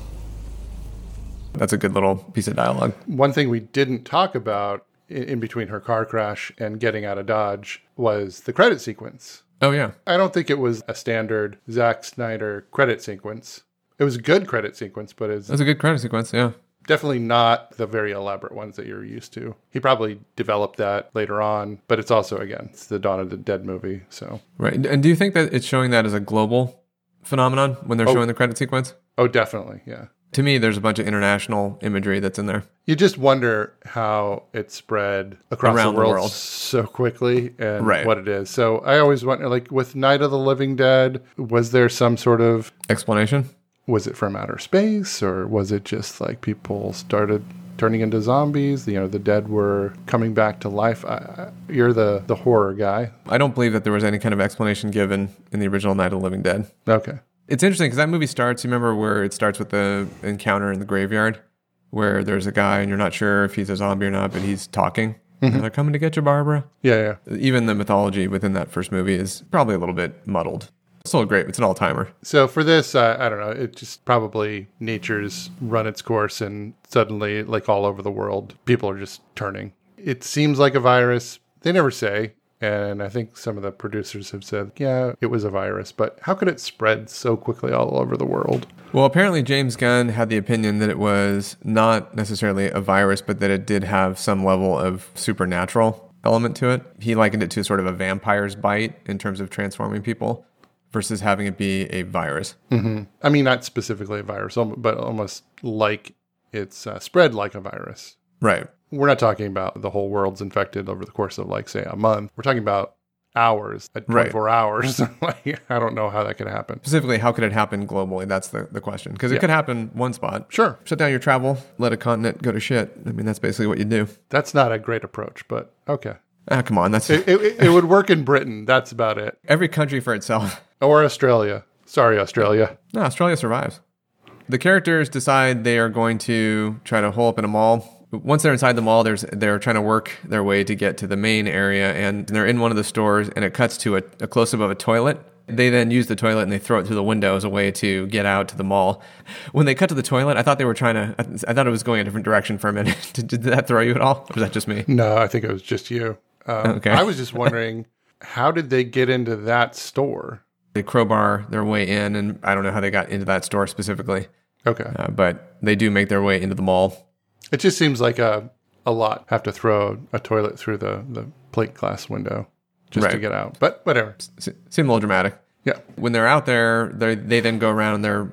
That's a good little piece of dialogue. One thing we didn't talk about in, in between her car crash and getting out of Dodge was the credit sequence. Oh yeah, I don't think it was a standard Zack Snyder credit sequence. It was a good credit sequence, but it's that's a good credit sequence. Yeah, definitely not the very elaborate ones that you're used to. He probably developed that later on, but it's also again, it's the Dawn of the Dead movie, so right. And do you think that it's showing that as a global phenomenon when they're Oh. showing the credit sequence? oh, definitely, yeah. To me, there's a bunch of international imagery that's in there. You just wonder how it spread across the the world, world. so quickly and Right. what it is. So I always wonder, like with Night of the Living Dead, was there some sort of Explanation? Was it from outer space or was it just like people started turning into zombies? You know, the dead were coming back to life. I, I, you're the the horror guy. I don't believe that there was any kind of explanation given in the original Night of the Living Dead. Okay. It's interesting because that movie starts. You remember where it starts with the encounter in the graveyard, where there's a guy and you're not sure if he's a zombie or not, but he's talking. And they're coming to get you, Barbara. Yeah, yeah. Even the mythology within that first movie is probably a little bit muddled. Still great. It's an all timer. So for this, uh, I don't know. It just probably nature's run its course, and suddenly, like all over the world, people are just turning. It seems like a virus. They never say, and I think some of the producers have said, "Yeah, it was a virus," but how could it spread so quickly all over the world? Well, apparently James Gunn had the opinion that it was not necessarily a virus, but that it did have some level of supernatural element to it. He likened it to sort of a vampire's bite in terms of transforming people versus having it be a virus. hmm I mean, not specifically a virus, but almost like it's uh, spread like a virus. Right. We're not talking about the whole world's infected over the course of, like, say, a month. We're talking about hours, at Right. 24 hours. *laughs* like, I don't know how that could happen. Specifically, how could it happen globally? That's the, the question. Because it Yeah. could happen one spot. Sure. Shut down your travel, let a continent go to shit. I mean, that's basically what you do. That's not a great approach, but okay. Ah, come on. That's It, it, it would work in Britain. That's about it. every country for itself. Or Australia. Sorry, Australia. No, Australia survives. The characters decide they are going to try to hole up in a mall. Once they're inside the mall, there's they're trying to work their way to get to the main area, and they're in one of the stores, and it cuts to a, a close up of a toilet. They then use the toilet and they throw it through the window as a way to get out to the mall. When they cut to the toilet, I thought they were trying to. I, I thought it was going a different direction for a minute. *laughs* did, did that throw you at all? Or was that just me? No, I think it was just you. Um, Okay. I was just wondering, *laughs* how did they get into that store? They crowbar their way in, and I don't know how they got into that store specifically, Okay. uh, but they do make their way into the mall. It just seems like a, a lot. Have to throw a toilet through the, the plate glass window just to get out. But whatever. Se- Seemed a little dramatic. Yeah. when they're out there, they they then go around and they're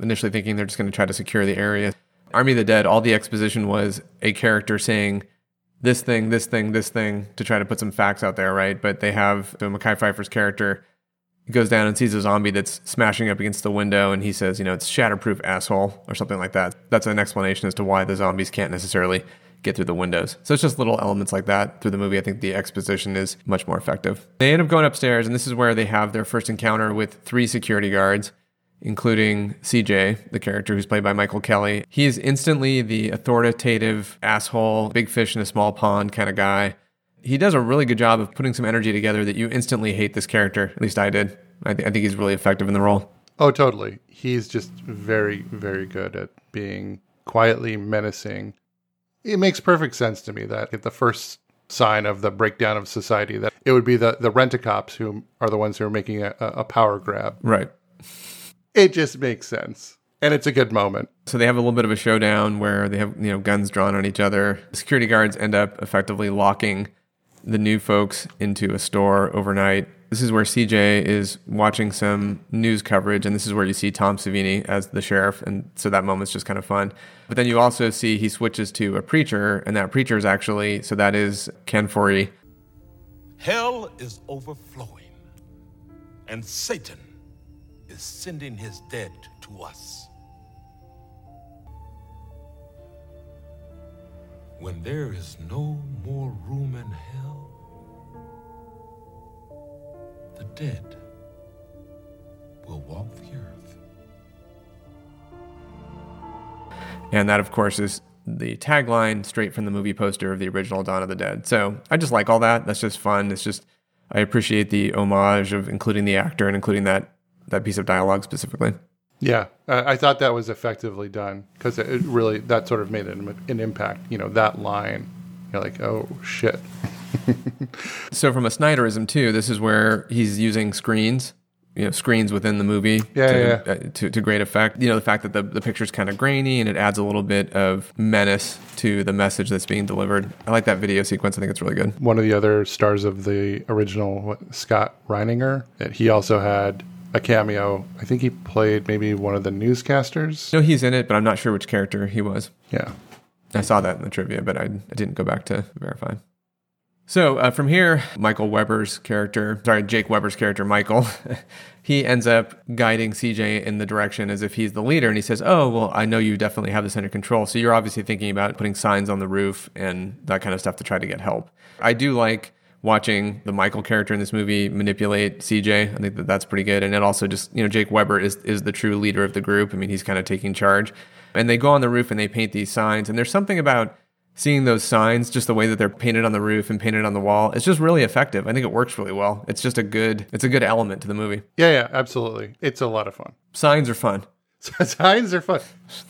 initially thinking they're just going to try to secure the area. Army of the Dead, all the exposition was a character saying this thing, this thing, this thing to try to put some facts out there, right? But they have so Mekhi Phifer's character goes down and sees a zombie that's smashing up against the window, and he says, you know, it's shatterproof asshole or something like that. That's an explanation as to why the zombies can't necessarily get through the windows. So it's just little elements like that through the movie. I think the exposition is much more effective. They end up going upstairs, and this is where they have their first encounter with three security guards, including CJ, the character who's played by Michael Kelly. He is instantly the authoritative asshole, big fish in a small pond kind of guy. He does a really good job of putting some energy together that you instantly hate this character. At least I did. I, th- I think he's really effective in the role. Oh, totally. He's just very, very good at being quietly menacing. It makes perfect sense to me that at the first sign of the breakdown of society, that it would be the, the rent-a-cops who are the ones who are making a, a power grab. Right. It just makes sense. And it's a good moment. So they have a little bit of a showdown where they have, you know, guns drawn on each other. Security guards end up effectively locking the new folks into a store overnight. This is where CJ is watching some news coverage, and this is where you see Tom Savini as the sheriff, and so that moment's just kind of fun. But then you also see he switches to a preacher, and that preacher is actually so that is Ken Foree. Hell is overflowing, and Satan is sending his dead to us. When there is no more room in hell, the dead will walk the earth. And that, of course, is the tagline straight from the movie poster of the original Dawn of the Dead. So I just like all that. That's just fun. It's just, I appreciate the homage of including the actor and including that, that piece of dialogue specifically. Yeah, I thought that was effectively done because it really that sort of made an, an impact. You know, that line You're like, oh shit. *laughs* So from a Snyderism too, this is where he's using screens, you know, screens within the movie Yeah, to, yeah, Uh, to, to great effect. You know, the fact that the, the picture's kind of grainy and it adds a little bit of menace to the message that's being delivered. I like that video sequence. I think it's really good. One of the other stars of the original, what, Scott Reiniger, that he also had a cameo. I think he played maybe one of the newscasters. No, he's in it, but I'm not sure which character he was. Yeah. I saw that in the trivia, but I, I didn't go back to verify. So uh, from here, Michael Weber's character, sorry, Jake Weber's character, Michael, *laughs* he ends up guiding CJ in the direction as if he's the leader. And he says, Oh, well, I know you definitely have this under control. So you're obviously thinking about putting signs on the roof and that kind of stuff to try to get help. I do like watching the Michael character in this movie manipulate CJ. I think that that's pretty good. And it also just, you know, Jake Weber is, is the true leader of the group. I mean, he's kind of taking charge. And they go on the roof and they paint these signs. And there's something about seeing those signs, just the way that they're painted on the roof and painted on the wall, it's just really effective. I think it works really well. It's just a good, it's a good element to the movie. Yeah, yeah, absolutely. It's a lot of fun. Signs are fun. *laughs* signs are fun.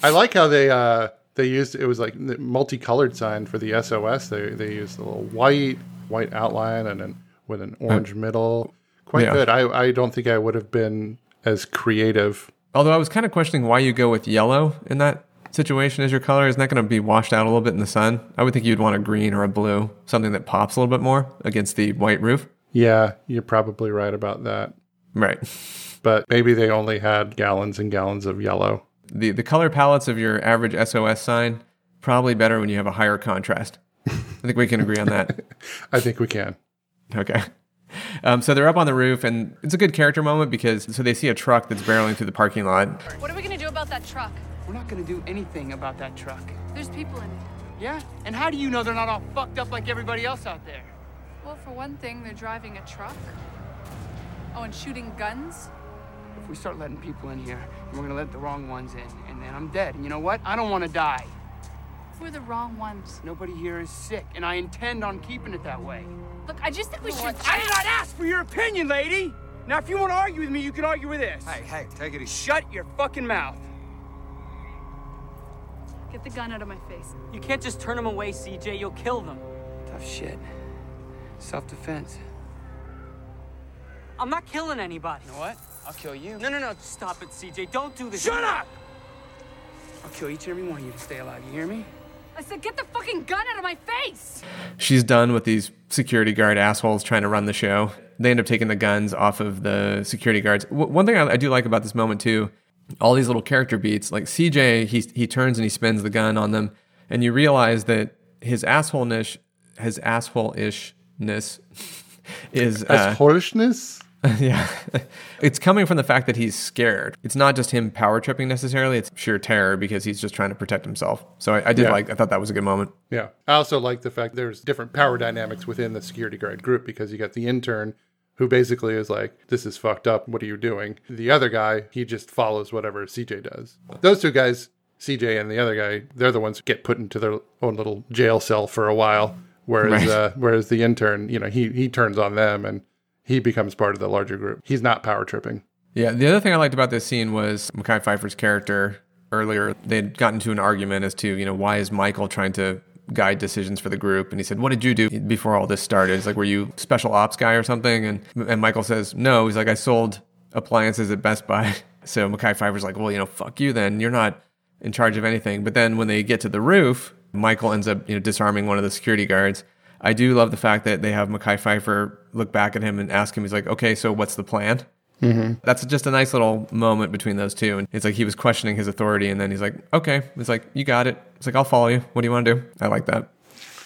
I like how they uh they used it was like multicolored sign for the SOS. They they used a little white white outline and then with an uh, orange middle. Quite Yeah. good. I I don't think I would have been as creative. Although I was kind of questioning why you go with yellow in that situation as your color. Isn't that going to be washed out a little bit in the sun? I would think you'd want a green or a blue, something that pops a little bit more against the white roof. Yeah, you're probably right about that. Right. But maybe they only had gallons and gallons of yellow. The the color palettes of your average SOS sign probably better when you have a higher contrast. I think we can agree on that. *laughs* I think we can. Okay. Um, so they're up on the roof, and it's a good character moment because so they see a truck that's barreling through the parking lot. What are we gonna do about that truck? We're not gonna do anything about that truck. There's people in it. Yeah? And how do you know they're not all fucked up like everybody else out there? Well, for one thing, they're driving a truck. Oh, and shooting guns? If we start letting people in here, we're gonna let the wrong ones in, and then I'm dead. And you know what? I don't wanna die. We're the wrong ones. Nobody here is sick, and I intend on keeping it that way. Look, I just think we should. I did not ask for your opinion, lady! Now, if you want to argue with me, you can argue with this. Hey, hey, take it easy. Shut your fucking mouth. Get the gun out of my face. You can't just turn them away, CJ. You'll kill them. Tough shit. Self defense. I'm not killing anybody. You know what? I'll kill you. No, no, no. Stop it, CJ. Don't do this. Shut up! I'll kill each and every one of you to stay alive. You hear me? I said, get the fucking gun out of my face! She's done with these security guard assholes trying to run the show. They end up taking the guns off of the security guards. W- one thing I, I do like about this moment too, all these little character beats. Like CJ, he he turns and he spins the gun on them, and you realize that his assholeness, his asshole ishness, *laughs* is As uh, horishness? *laughs* yeah. it's coming from the fact that he's scared. It's not just him power tripping necessarily, it's sheer terror because he's just trying to protect himself. So I, I did Yeah. like, I thought that was a good moment. Yeah. I also like the fact there's different power dynamics within the security guard group because you got the intern who basically is like, This is fucked up. What are you doing? The other guy, he just follows whatever CJ does. Those two guys, CJ and the other guy, they're the ones who get put into their own little jail cell for a while. Whereas Right. uh, whereas the intern, you know, he he turns on them and he becomes part of the larger group. He's not power tripping. Yeah, the other thing I liked about this scene was Mekhi Phifer's character earlier. They'd gotten into an argument as to, you know, why is Michael trying to guide decisions for the group? And he said, What did you do before all this started? He's like, Were you special ops guy or something? And and Michael says, No. He's like, I sold appliances at Best Buy. *laughs* So Mekhi Phifer's like, Well, you know, fuck you then. You're not in charge of anything. But then when they get to the roof, Michael ends up, you know, disarming one of the security guards. I do love the fact that they have Mekhi Phifer look back at him and ask him, he's like, okay, so what's the plan? Mm-hmm. That's just a nice little moment between those two. And it's like he was questioning his authority, and then he's like, okay. It's like, you got it. It's like, I'll follow you. What do you want to do? I like that.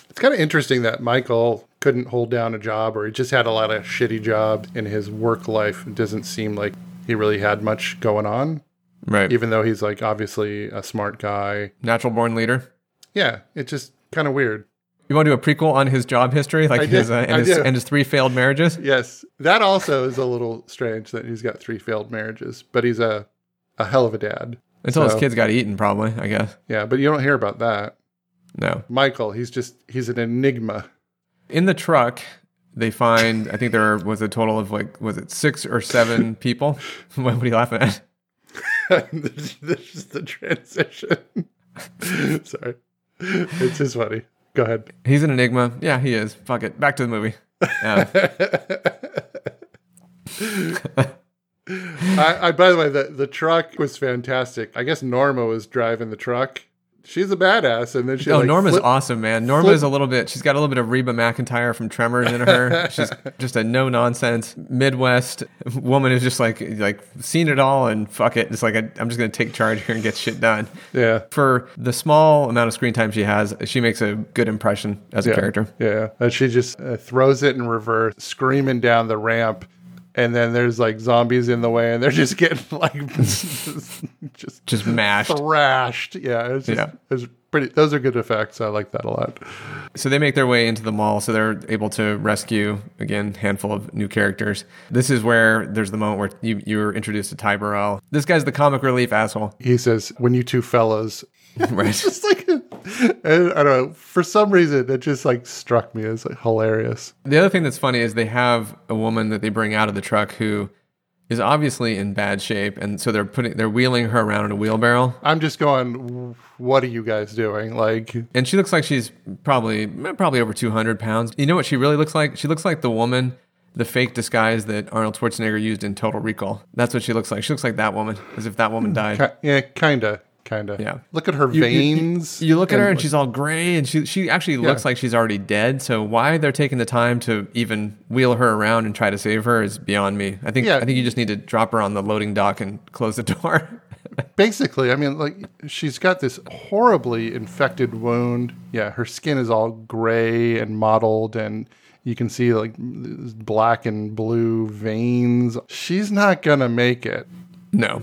It's kind of interesting that Michael couldn't hold down a job or he just had a lot of shitty jobs in his work life. It doesn't seem like he really had much going on. Right. Even though he's like obviously a smart guy. Natural born leader. Yeah, it's just kind of weird. You want to do a prequel on his job history, like his, uh, and, his and his three failed marriages? Yes, that also is a little strange that he's got three failed marriages, but he's a a hell of a dad. Until his kids got eaten, probably, I guess. Yeah, but you don't hear about that. No. Michael, he's just he's an enigma. In the truck, they find, I think there was a total of like, was it six or seven *laughs* people? *laughs* what are you laughing at? *laughs* this is the transition. Sorry, it's just funny. Go ahead. He's an enigma. Yeah, he is. Fuck it. Back to the movie. *laughs* I, I by the way, the the truck was fantastic. I guess Norma was driving the truck. She's a badass, and then she. oh, like, Norma's flip- awesome, man. Norma flip- is a little bit. She's got a little bit of Reba McEntire from Tremors in her. *laughs* she's just a no nonsense Midwest woman who's just like like seen it all and fuck it. It's like I, I'm just gonna take charge here and get shit done. Yeah. For the small amount of screen time she has, she makes a good impression as a character. Yeah, and she just uh, throws it in reverse, screaming down the ramp, and then there's like zombies in the way, and they're *laughs* just getting like *laughs* just Just mashed. thrashed. Yeah, it's just, Yeah. it's pretty. Those are good effects. I like that a lot. So they make their way into the mall, so they're able to rescue again handful of new characters. This is where there's the moment where you you're introduced to Ty Burrell. This guy's the comic relief asshole. He says, "When you two fellas." *laughs* Right. it's just like *laughs* and I don't know. For some reason, it just like struck me as like, hilarious. The other thing that's funny is they have a woman that they bring out of the truck who is obviously in bad shape, and so they're putting they're wheeling her around in a wheelbarrow. I'm just going. What are you guys doing? Like, And she looks like she's probably probably over 200 pounds. You know what she really looks like? She looks like the woman, the fake disguise that Arnold Schwarzenegger used in Total Recall. That's what she looks like. She looks like that woman, as if that woman died. yeah, kinda, kinda. Yeah. Look at her You- you- you- veins. You, look at her and like- she's all gray, and she she actually Yeah. looks like she's already dead. So why they're taking the time to even wheel her around and try to save her is beyond me. I think Yeah. I think you just need to drop her on the loading dock and *laughs* close the door. basically, I mean, like she's got this horribly infected wound. Yeah, her skin is all gray and mottled, and you can see like black and blue veins. She's not gonna make it. no,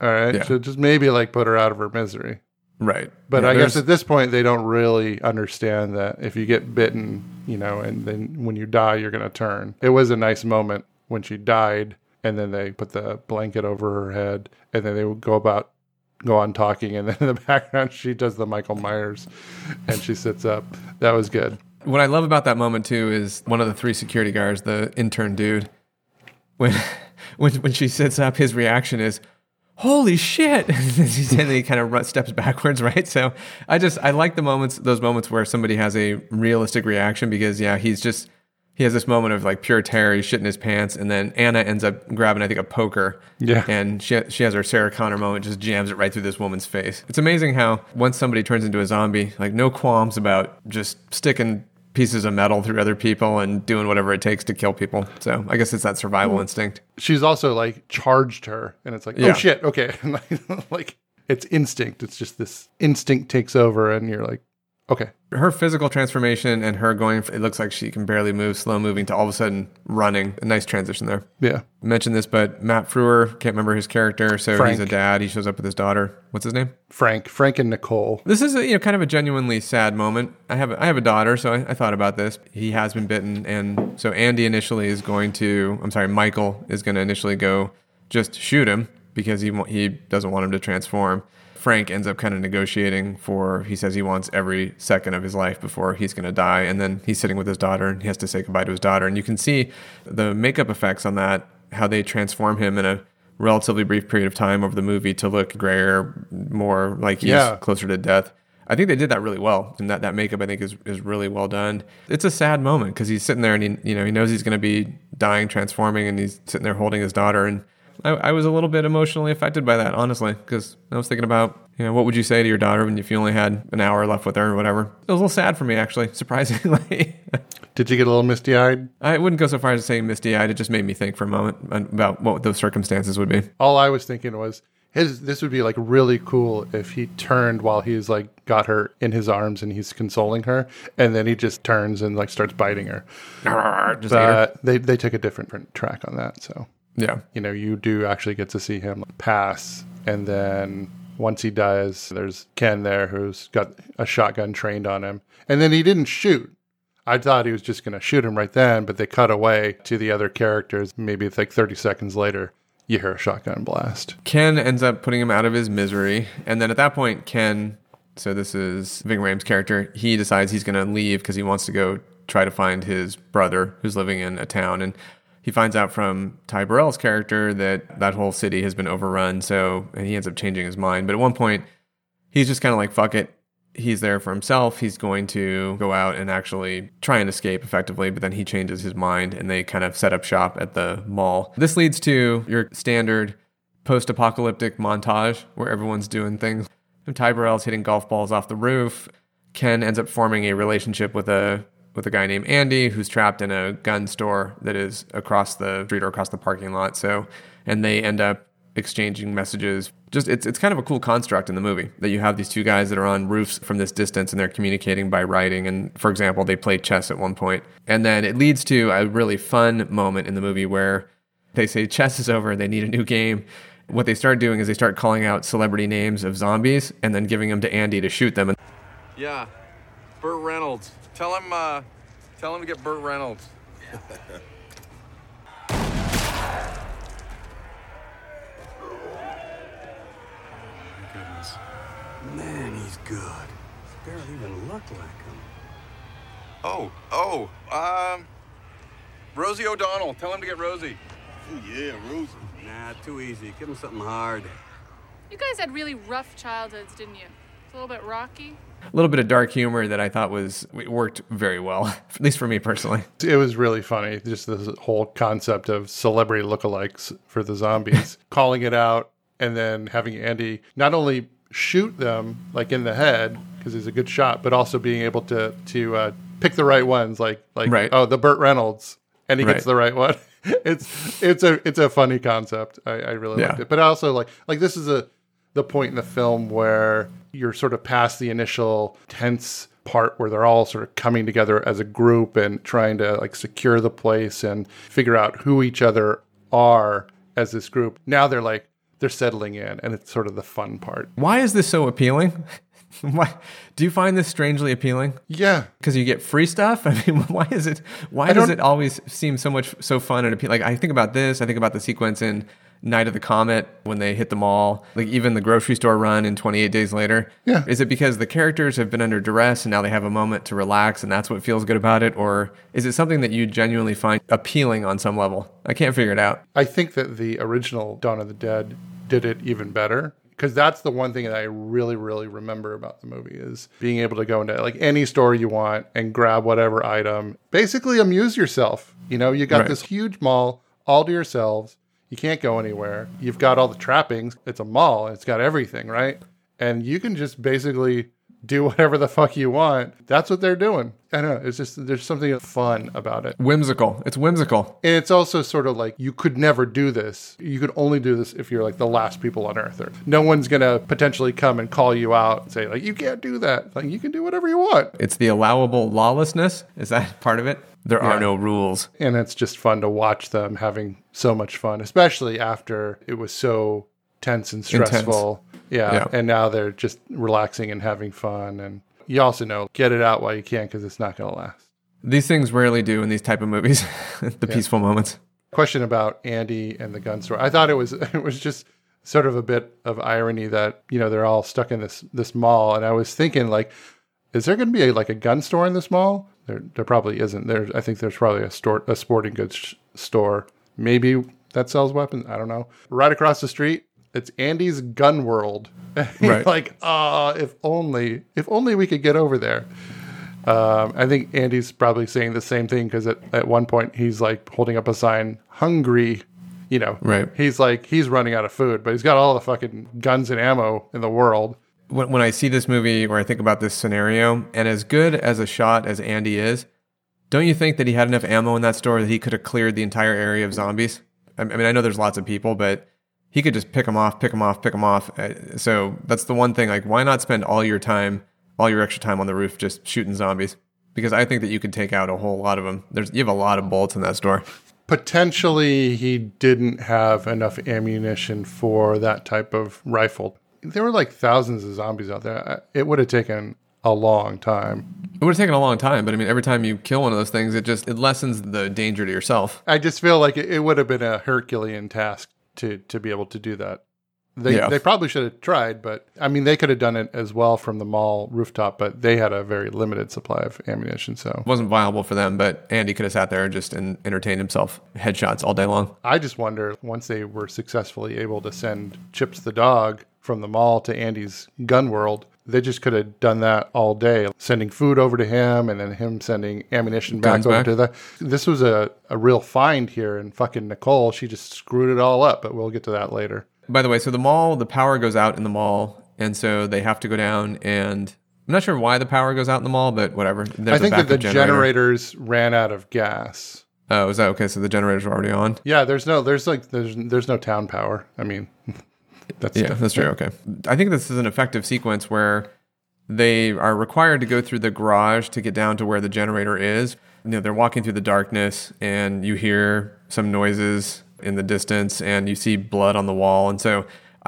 All right, Yeah. so just maybe like put her out of her misery. right? But Yeah, I guess at this point they don't really understand that if you get bitten, you know, and then when you die, you're gonna turn. It was a nice moment when she died, and then they put the blanket over her head, and then they would go about go on talking, and then in the *laughs* background she does the Michael Myers, and she sits up. That was good. What I love about that moment too is one of the three security guards, the intern dude, when *laughs* when when she sits up, his reaction is, "Holy shit!" *laughs* and then he kind of steps backwards, *laughs* right? So I just I like the moments, those moments where somebody has a realistic reaction because yeah, he's just he has this moment of like pure terror. He's shitting his pants, and then Anna ends up grabbing, I think, a poker. Yeah. And she she has her Sarah Connor moment, just jams it right through this woman's face. It's amazing how once somebody turns into a zombie, like no qualms about just sticking pieces of metal through other people and doing whatever it takes to kill people. So I guess it's that survival hmm. instinct. She's also like charged her, and it's like, oh, Yeah. oh shit, okay, *laughs* *laughs* like it's instinct. It's just this instinct takes over, and you're like, okay, Her physical transformation and her going, it looks like she can barely move, slow moving to all of a sudden running. A nice transition there. yeah. I mentioned this, but Matt Frewer, can't remember his character. So he's a dad. He shows up with his daughter. What's his name? Frank, Frank and Nicole. This is a, you know kind of a genuinely sad moment. I have a, I have a daughter, so I, I thought about this. He has been bitten, and so Andy initially is going to. I'm sorry, Michael is going to initially go just shoot him because he he doesn't want him to transform. Frank ends up kind of negotiating for. He says he wants every second of his life before he's going to die, and then he's sitting with his daughter, and he has to say goodbye to his daughter. And you can see the makeup effects on that, how they transform him in a relatively brief period of time over the movie to look grayer, more like he's Yeah. closer to death. I think they did that really well, and that, that makeup I think is, is really well done. It's a sad moment because he's sitting there and he you know he knows he's going to be dying, transforming, and he's sitting there holding his daughter. And I, I was a little bit emotionally affected by that, honestly, because I was thinking about you know what would you say to your daughter when if you only had an hour left with her or whatever. It was a little sad for me actually, *laughs* surprisingly. Did you get a little misty eyed? I wouldn't go so far as to say misty eyed. It just made me think for a moment about what those circumstances would be. All I was thinking was his. This would be like really cool if he turned while he's like got her in his arms and he's consoling her, and then he just turns and like starts biting her. Ate her. But they they took a different track on that, so Yeah. you know you do actually get to see him pass, and then once he dies, there's Ken there who's got a shotgun trained on him, and then he didn't shoot. I thought he was just going to shoot him right then, but they cut away to the other characters. Maybe it's like 30 seconds later, you hear a shotgun blast. Ken ends up putting him out of his misery. And then at that point, Ken, so this is Ving Rhames' character, he decides he's going to leave because he wants to go try to find his brother who's living in a town. And he finds out from Ty Burrell's character that that whole city has been overrun. So and he ends up changing his mind. But at one point, he's just kind of like, fuck it. he's there for himself. He's going to go out and actually try and escape effectively, but then he changes his mind and they kind of set up shop at the mall. This leads to your standard post apocalyptic montage where everyone's doing things. Ty Burrell's hitting golf balls off the roof. Ken ends up forming a relationship with a with a guy named Andy who's trapped in a gun store that is across the street or across the parking lot. So, and they end up exchanging messages. Just it's it's kind of a cool construct in the movie that you have these two guys that are on roofs from this distance and they're communicating by writing. And for example, they play chess at one point, and then it leads to a really fun moment in the movie where they say chess is over and they need a new game. What they start doing is they start calling out celebrity names of zombies and then giving them to Andy to shoot them. Yeah, Burt Reynolds. Tell him, uh, tell him to get Burt Reynolds. *laughs* Goodness. Man, he's good. He Barely even look like him. Oh, oh, um, Rosie O'Donnell. Tell him to get Rosie. Oh, yeah, Rosie. Nah, too easy. Give him something hard. You guys had really rough childhoods, didn't you? It's a little bit rocky. A little bit of dark humor that I thought was worked very well, *laughs* at least for me personally. It was really funny, just this whole concept of celebrity lookalikes for the zombies, *laughs* calling it out, and then having Andy not only shoot them like in the head because he's a good shot, but also being able to to uh, pick the right ones, like like Right. oh the Burt Reynolds, and he Right. gets the right one. *laughs* it's it's a it's a funny concept. I, I really liked it, but also like like this is a the point in the film where you're sort of past the initial tense part where they're all sort of coming together as a group and trying to like secure the place and figure out who each other are as this group. Now they're like they're settling in and it's sort of the fun part. Why is this so appealing? *laughs* Why do you find this strangely appealing? Yeah, because you get free stuff. *laughs* I mean, why is it? Why does it always seem so much so fun and appealing? Like I think about this. I think about the sequence in Night of the Comet when they hit the mall. Like even the grocery store run in 28 Days Later. Yeah. Is it because the characters have been under duress and now they have a moment to relax and that's what feels good about it, or is it something that you genuinely find appealing on some level? I can't figure it out. I think that the original Dawn of the Dead did it even better because that's the one thing that I really, really remember about the movie is being able to go into like any store you want and grab whatever item. Basically, amuse yourself. You know, you got Right. this huge mall all to yourselves. You can't go anywhere. You've got all the trappings. It's a mall. It's got everything, right? And you can just basically do *laughs* whatever the fuck you want. That's what they're doing. I don't know. It's just there's something fun about it. Whimsical. It's whimsical. And it's also sort of like you could never do this. You could only do this if you're like the last people on earth. Or no one's gonna potentially come and call you out and say like you can't do that. Like you can do whatever you want. It's the allowable lawlessness. Is that *laughs* part of it? There Yeah. are no rules. And it's just fun to watch them having so much fun, especially after it was so tense and stressful. Yeah. Yeah. And now they're just relaxing and having fun. And you also know get it out while you can because it's not gonna last. These things rarely do in these type of movies. *laughs* the peaceful moments. question about Andy and the gun store. I thought it was *laughs* it was just sort of a bit of irony that you know they're all stuck in this this mall, and I was thinking like, is there going to be a, like a gun store in this mall? There there probably isn't. There I think there's probably a store a sporting goods sh- store, maybe that sells weapons. I don't know. Right across the street. It's Andy's Gun World. *laughs* Right. like, ah, if only, if only we could get over there. Um, I think Andy's probably saying the same thing because at, at one point he's like holding up a sign, hungry. You know, Right. He's like he's running out of food, but he's got all the fucking guns and ammo in the world. When, when I see this movie or I think about this scenario, and as good as a shot as Andy is, don't you think that he had enough ammo in that store that he could have cleared the entire area of zombies? I mean, I know there's lots of people, but he could just pick them off, pick them off, pick them off. Uh, So that's the one thing. Like, why not spend all your time, all your extra time on the roof just shooting zombies? Because I think that you could take out a whole lot of them. There's you have a lot of bullets in that store. Potentially, he didn't have enough ammunition for that type of rifle. There were like thousands of zombies out there. It would have taken a long time. It would have taken a long time, but I mean, every time you kill one of those things, it just it lessens the danger to yourself. I just feel like it, it would have been a Herculean task to to be able to do that. They Yeah. they probably should have tried, but I mean they could have done it as well from the mall rooftop, but they had a very limited supply of ammunition. So It wasn't viable for them, but Andy could have sat there and just and entertained himself headshots all day long. I just wonder once they were successfully able to send Chips the dog from the mall to Andy's gun world, They just could have done that all day, sending food over to him and then him sending ammunition back Guns over back. to the. This was a, a real find here, and fucking Nicole, she just screwed it all up, but we'll get to that later. By the way, so the mall, the power goes out in the mall, and so they have to go down and. I'm not sure why the power goes out in the mall, but whatever. There's I think that the generator. generators ran out of gas. Oh, is that okay? So the generators were already on. Yeah, there's no, there's like, there's, there's no town power. I mean, *laughs* that's yeah, that's true. Okay, I think this is an effective sequence where they are required to go through the garage to get down to where the generator is. You know, they're walking through the darkness, and you hear some noises in the distance, and you see blood on the wall, and so.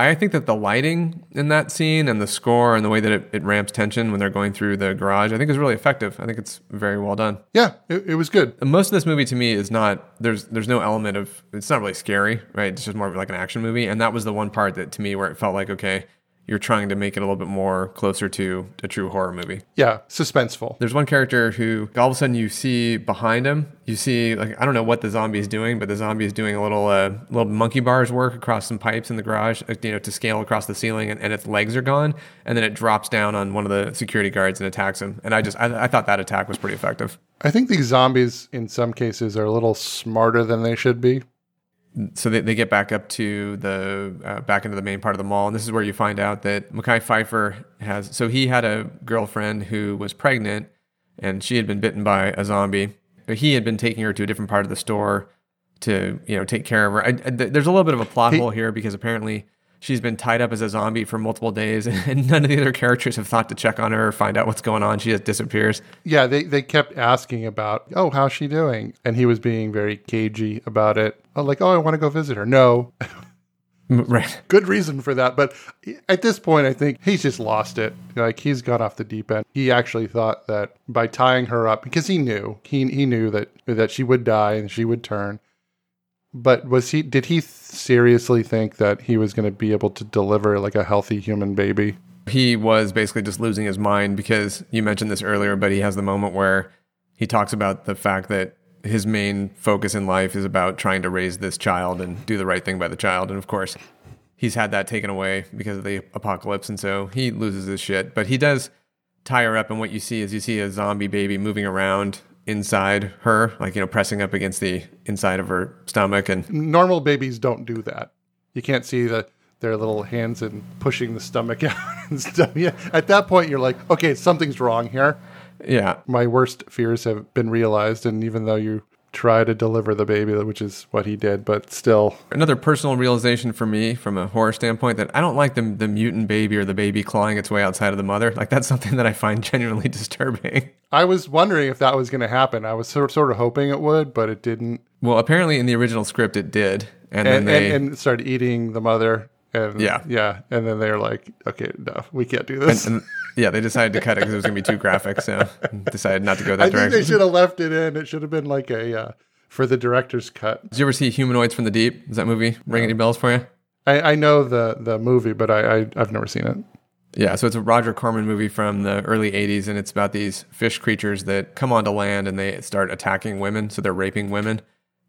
I think that the lighting in that scene and the score and the way that it, it ramps tension when they're going through the garage, I think is really effective. I think it's very well done. Yeah, it, it was good. And most of this movie to me is not there's there's no element of it's not really scary, right? It's just more of like an action movie, and that was the one part that to me where it felt like okay, you're trying to make it a little bit more closer to a true horror movie. Yeah, suspenseful. There's one character who all of a sudden you see behind him, you see like I don't know what the zombie is doing, but the zombie is doing a little uh, little monkey bars work across some pipes in the garage, uh, you know, to scale across the ceiling, and, and its legs are gone, and then it drops down on one of the security guards and attacks him. And I just I, I thought that attack was pretty effective. I think these zombies, in some cases, are a little smarter than they should be. So they, they get back up to the uh, back into the main part of the mall and this is where you find out that Mekhi Phifer has so he had a girlfriend who was pregnant and she had been bitten by a zombie. But he had been taking her to a different part of the store to you know take care of her. I, I- there's a little bit of a plot He- hole here because apparently she's been tied up as a zombie for multiple days *laughs* and none of the other characters have thought to check on her or find out what's going on she just disappears Yeah, they, they kept asking about, oh, how's she doing? And he was being very cagey about it. Oh, like, oh, I want to go visit her. No. right *laughs* Good reason for that. But at this point, I think he's just lost it. Like, he's gone off the deep end. He actually thought that by tying her up, because he knew, he, he knew that, that she would die and she would turn. But was he, did he seriously think that he was going to be able to deliver like a healthy human baby? he was basically just losing his mind because you mentioned this earlier, but he has the moment where he talks about the fact that his main focus in life is about trying to raise this child and do the right thing by the child. And of course, he's had that taken away because of the apocalypse. And so he loses his shit. But he does tie her up. And what you see is you see a zombie baby moving around inside her, like, you know, pressing up against the inside of her stomach. And Normal babies don't do that. You can't see the their little hands and pushing the stomach *laughs* out and stuff. Yeah. At that point, you're like, okay, something's wrong here. yeah, My worst fears have been realized, and even though you try to deliver the baby, which is what he did, but still, another personal realization for me from a horror standpoint that I don't like the the mutant baby or the baby clawing its way outside of the mother. Like that's *laughs* something that I find genuinely *laughs* disturbing. I was wondering if that was going to happen. I was sort sort of hoping it would, but it didn't. Well, apparently in the original script it did, and, then And, they and, and started eating the mother. And Yeah. yeah, and then they're like, "Okay, no, we can't do this." and- yeah they decided to cut it because it was going to be too graphic, so *laughs* decided not to go that I think direction. they should have left it in. It should have been like a uh, for the director's cut. Did you ever see Humanoids from the Deep? Does that movie ring any bells for you? I, I know the the movie, but I, I I've never seen it. Yeah, so it's a Roger Corman movie from the early 80s, and it's about these fish creatures that come onto land and they start attacking women. So they're raping women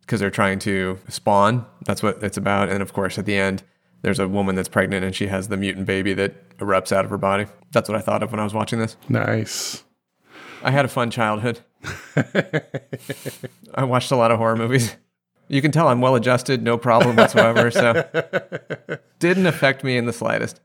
because they're trying to spawn. That's what it's about. And of course, at the end, there's a woman that's pregnant and she has the mutant baby that erupts out of her body. That's what I thought of when I was watching this. Nice. I had a fun childhood. *laughs* I watched a lot of horror movies. You can tell I'm well adjusted, no problem whatsoever. So *laughs* didn't affect me in the slightest.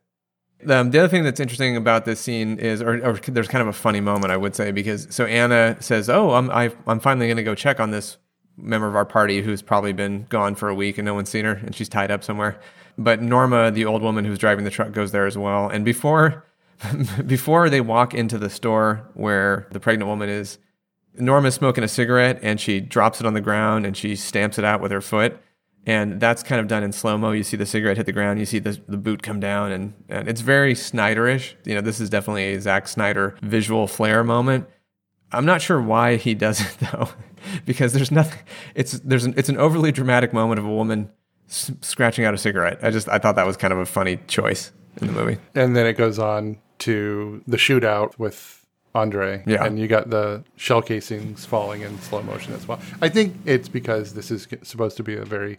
Um, the other thing that's interesting about this scene is, or, or there's kind of a funny moment, I would say, because so Anna says, "Oh, I'm I, I'm finally going to go check on this member of our party who's probably been gone for a week and no one's seen her, and she's tied up somewhere." But Norma, the old woman who's driving the truck, goes there as well. And before *laughs* before they walk into the store where the pregnant woman is, Norma's smoking a cigarette and she drops it on the ground and she stamps it out with her foot. And that's kind of done in slow mo. You see the cigarette hit the ground, you see the, the boot come down, and, and it's very Snyderish. You know, this is definitely a Zack Snyder visual flair moment. I'm not sure why he does it *laughs* though, because there's nothing. It's there's an, it's an overly dramatic moment of a woman s- scratching out a cigarette. I just I thought that was kind of a funny choice in the movie. And then it goes on to the shootout with Andre. Yeah. And you got the shell casings falling in slow motion as well. I think it's because this is supposed to be a very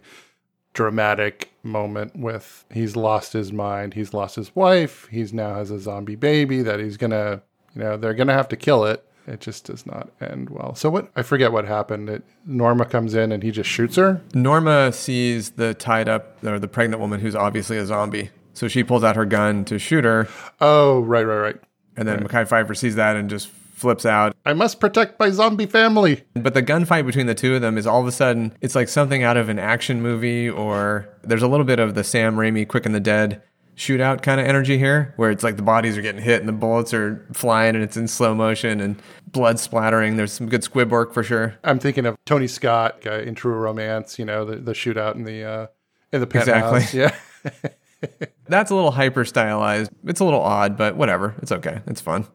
dramatic moment with he's lost his mind, he's lost his wife, he's now has a zombie baby that he's gonna, you know, they're gonna have to kill it. It just does not end well. So what? I forget what happened. It, Norma comes in and he just shoots her. Norma sees the tied up or the pregnant woman who's obviously a zombie. So she pulls out her gun to shoot her. Oh, right, right, right. And then Mekhi Phifer sees that and just flips out. I must protect my zombie family. But the gunfight between the two of them is all of a sudden, it's like something out of an action movie, or there's a little bit of the Sam Raimi Quick and the Dead shootout kind of energy here, where it's like the bodies are getting hit and the bullets are flying and it's in slow motion and blood splattering. There's some good squib work for sure. I'm thinking of Tony Scott uh, in True Romance. You know, the, the shootout in the uh, in the penthouse. Exactly. *laughs* Yeah. *laughs* That's a little hyper stylized. It's a little odd, but whatever. It's okay. It's fun.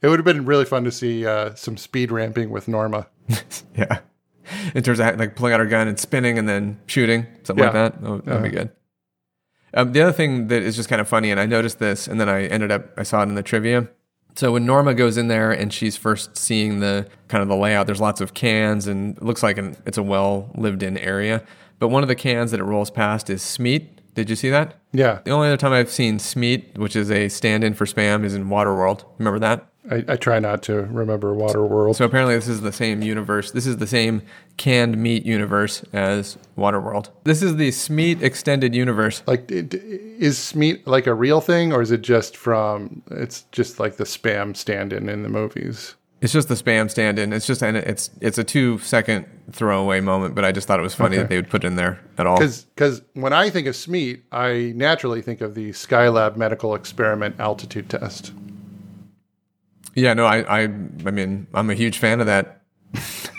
It would have been really fun to see uh, some speed ramping with Norma. *laughs* yeah. In terms of like pulling out her gun and spinning and then shooting, something like that. That would that'd be Uh-huh. good. Um, the other thing that is just kind of funny, and I noticed this, and then I ended up, I saw it in the trivia. So when Norma goes in there and she's first seeing the kind of the layout, there's lots of cans and it looks like an, it's a well lived in area. But one of the cans that it rolls past is Smeat. Did you see that? Yeah. The only other time I've seen Smeat, which is a stand in for spam, is in Waterworld. Remember that? I, I try not to remember Waterworld. So apparently, this is the same universe. This is the same canned meat universe as Waterworld. This is the Smeat extended universe. Like, is Smeat like a real thing, or is it just from? It's just like the spam stand-in in the movies. It's just the spam stand-in. It's just and it's it's a two second throwaway moment, but I just thought it was funny Okay. that they would put it in there at all. Because when I think of Smeat, I naturally think of the Skylab medical experiment altitude test. Yeah, no, I I I mean I'm a huge fan of that. *laughs*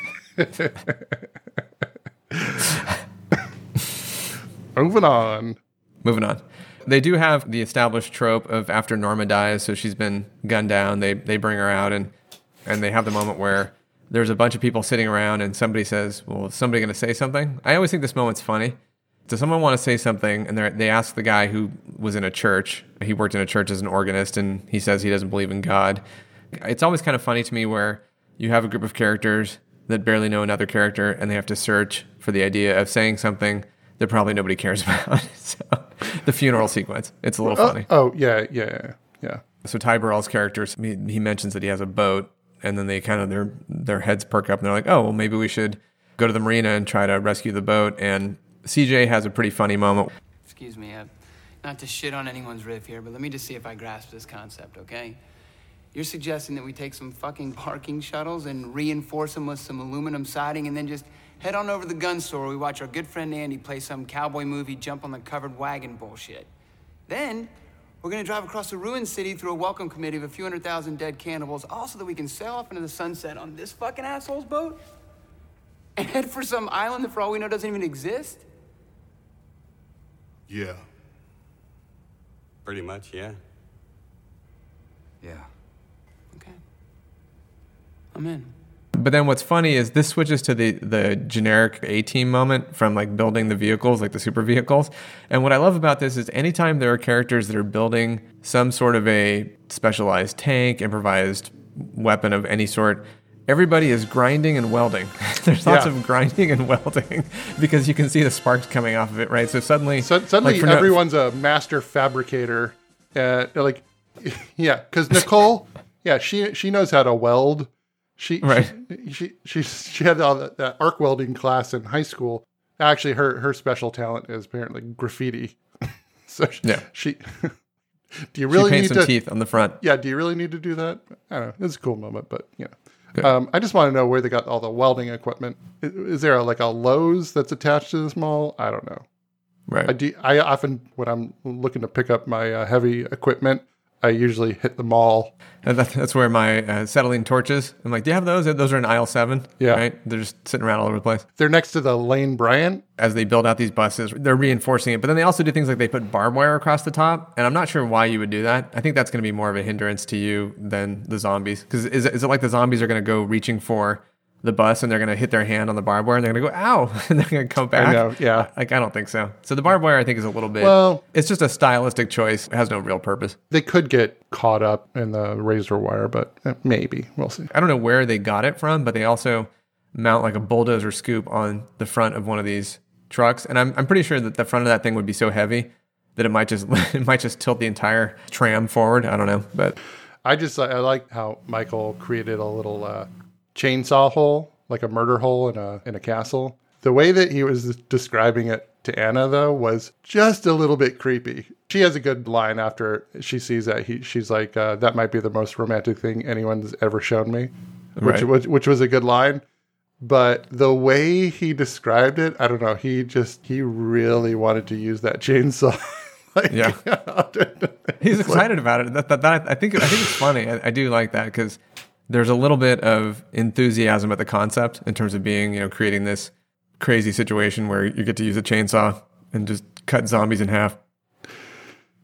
Moving on. Moving on. They do have the established trope of after Norma dies, so she's been gunned down. They they bring her out and and they have the moment where there's a bunch of people sitting around and somebody says, "Well, is somebody going to say something?" I always think this moment's funny. Does someone want to say something? And they they ask the guy who was in a church. He worked in a church as an organist, and he says he doesn't believe in God. It's always kind of funny to me where you have a group of characters that barely know another character, and they have to search for the idea of saying something that probably nobody cares *laughs* about. so, the funeral sequence. It's a little Oh, funny. Oh, yeah, yeah, yeah. So Ty Burrell's character, he, he mentions that he has a boat, and then they kind of their their heads perk up, and they're like, "Oh, well, maybe we should go to the marina and try to rescue the boat." And CJ has a pretty funny moment. Excuse me, uh, not to shit on anyone's riff here, but let me just see if I grasp this concept, okay? You're suggesting that we take some fucking parking shuttles and reinforce them with some aluminum siding and then just head on over to the gun store. We watch our good friend Andy play some cowboy movie, jump on the covered wagon bullshit. Then we're gonna drive across the ruined city through a welcome committee of a few hundred thousand dead cannibals, all so that we can sail off into the sunset on this fucking asshole's boat and head for some island that, for all we know, doesn't even exist. Yeah. Pretty much, yeah. Yeah. Okay. I'm in. But then what's funny is this switches to the the generic A team moment from like building the vehicles, like the super vehicles. And what I love about this is anytime there are characters that are building some sort of a specialized tank, improvised weapon of any sort, everybody is grinding and welding. *laughs* There's lots Yeah. of grinding and welding *laughs* because you can see the sparks coming off of it, right? So suddenly, So, suddenly, like, for no- everyone's a master fabricator. Uh, like, *laughs* yeah, because Nicole, yeah, she she knows how to weld. She Right. She she she, she had all that, that arc welding class in high school. Actually, her her special talent is apparently graffiti. *laughs* so she, Yeah. she. *laughs* do you really need some to? teeth on the front. Yeah. Do you really need to do that? I don't know. It's a cool moment, but you know. Um, I just want to know where they got all the welding equipment. Is, is there a, like a Lowe's that's attached to this mall? I don't know. Right. I, do, I often, when I'm looking to pick up my uh, heavy equipment, I usually hit the mall. That's where my uh, acetylene torches. I'm like, do you have those? Those are in aisle seven. Yeah. Right. They're just sitting around all over the place. They're next to the Lane Bryant. As they build out these buses, they're reinforcing it. But then they also do things like they put barbed wire across the top. And I'm not sure why you would do that. I think that's going to be more of a hindrance to you than the zombies. Because is, it- is it like the zombies are going to go reaching for the bus and they're going to hit their hand on the barbed wire and they're going to go, ow, *laughs* and they're going to come back? I know, yeah. Like, I don't think so. So the barbed wire, I think, is a little bit, Well- it's just a stylistic choice. It has no real purpose. They could get caught up in the razor wire, but eh, maybe. We'll see. I don't know where they got it from, but they also mount like a bulldozer scoop on the front of one of these trucks, and I'm I'm pretty sure that the front of that thing would be so heavy that it might just *laughs* it might just tilt the entire tram forward. I don't know, but I just I like how Michael created a little uh, chainsaw hole, like a murder hole in a in a castle. The way that he was describing it to Anna though was just a little bit creepy. She has a good line after she sees that he she's like uh, that might be the most romantic thing anyone's ever shown me, which Right. which, which was a good line. But the way he described it, I don't know. He just he really wanted to use that *laughs* chainsaw. like, Yeah. *laughs* he's excited about it. That, that, that I think I think it's funny. I, I do like that because there's a little bit of enthusiasm at the concept in terms of being you know creating this crazy situation where you get to use a chainsaw and just cut zombies in half.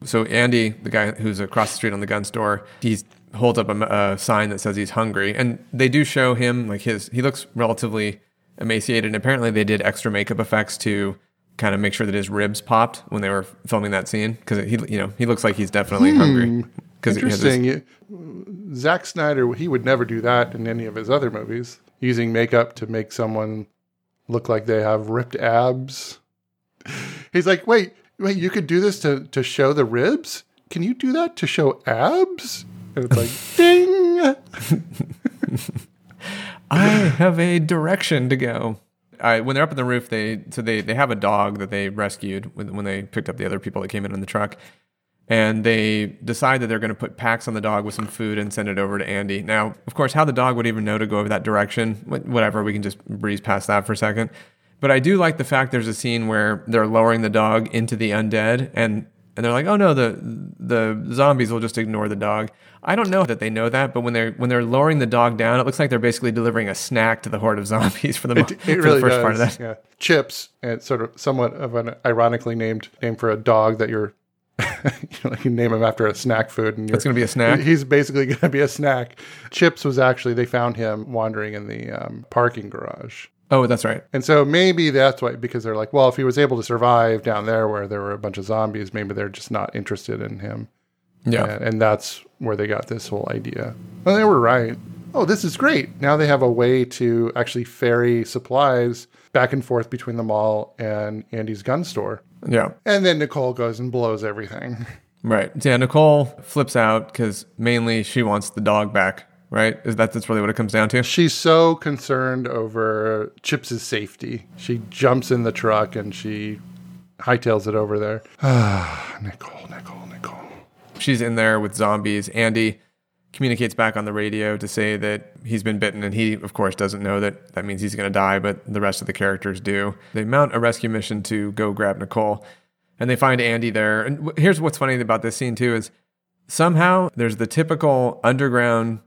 So Andy, the guy who's across the street on the gun store, he holds up a, a sign that says he's hungry, and they do show him like his. He looks relatively emaciated, and apparently they did extra makeup effects to kind of make sure that his ribs popped when they were filming that scene because he, you know, he looks like he's definitely hungry. Hmm. Because Interesting. You- Zack Snyder, he would never do that in any of his other movies, using makeup to make someone look like they have ripped abs. He's like, wait, wait, you could do this to, to show the ribs? Can you do that to show abs? And it's like, *laughs* ding. *laughs* I have a direction to go. When they're up on the roof, they so they they have a dog that they rescued when, when they picked up the other people that came in on the truck, and they decide that they're going to put packs on the dog with some food and send it over to Andy. Now, of course, how the dog would even know to go over that direction, whatever, we can just breeze past that for a second. But I do like the fact there's a scene where they're lowering the dog into the undead, and and they're like, oh no, the the zombies will just ignore the dog. I don't know that they know that, but when they're when they're lowering the dog down, it looks like they're basically delivering a snack to the horde of *laughs* zombies for the, mo- It, for it the first does. part of that. Yeah. Chips, and it's sort of somewhat of an ironically named name for a dog that you're, *laughs* you know, you name him after a snack food. And It's gonna be a snack? He's basically *laughs* going to be a snack. Chips was actually, they found him wandering in the um, parking garage. Oh, that's right. And so maybe that's why, because they're like, well, if he was able to survive down there where there were a bunch of zombies, maybe they're just not interested in him. Yeah. And, and that's where they got this whole idea. Well, they were right. Oh, this is great. Now they have a way to actually ferry supplies back and forth between the mall and Andy's gun store. Yeah. And then Nicole goes and blows everything. *laughs* Right. Yeah, Nicole flips out because mainly she wants the dog back, right? Is that that's really what it comes down to? She's so concerned over Chips' safety. She jumps in the truck and she hightails it over there. Ah, *sighs* Nicole, Nicole. She's in there with zombies. Andy communicates back on the radio to say that he's been bitten, and he, of course, doesn't know that that means he's going to die, but the rest of the characters do. They mount a rescue mission to go grab Nicole, and they find Andy there. And w- here's what's funny about this scene, too, is somehow there's the typical underground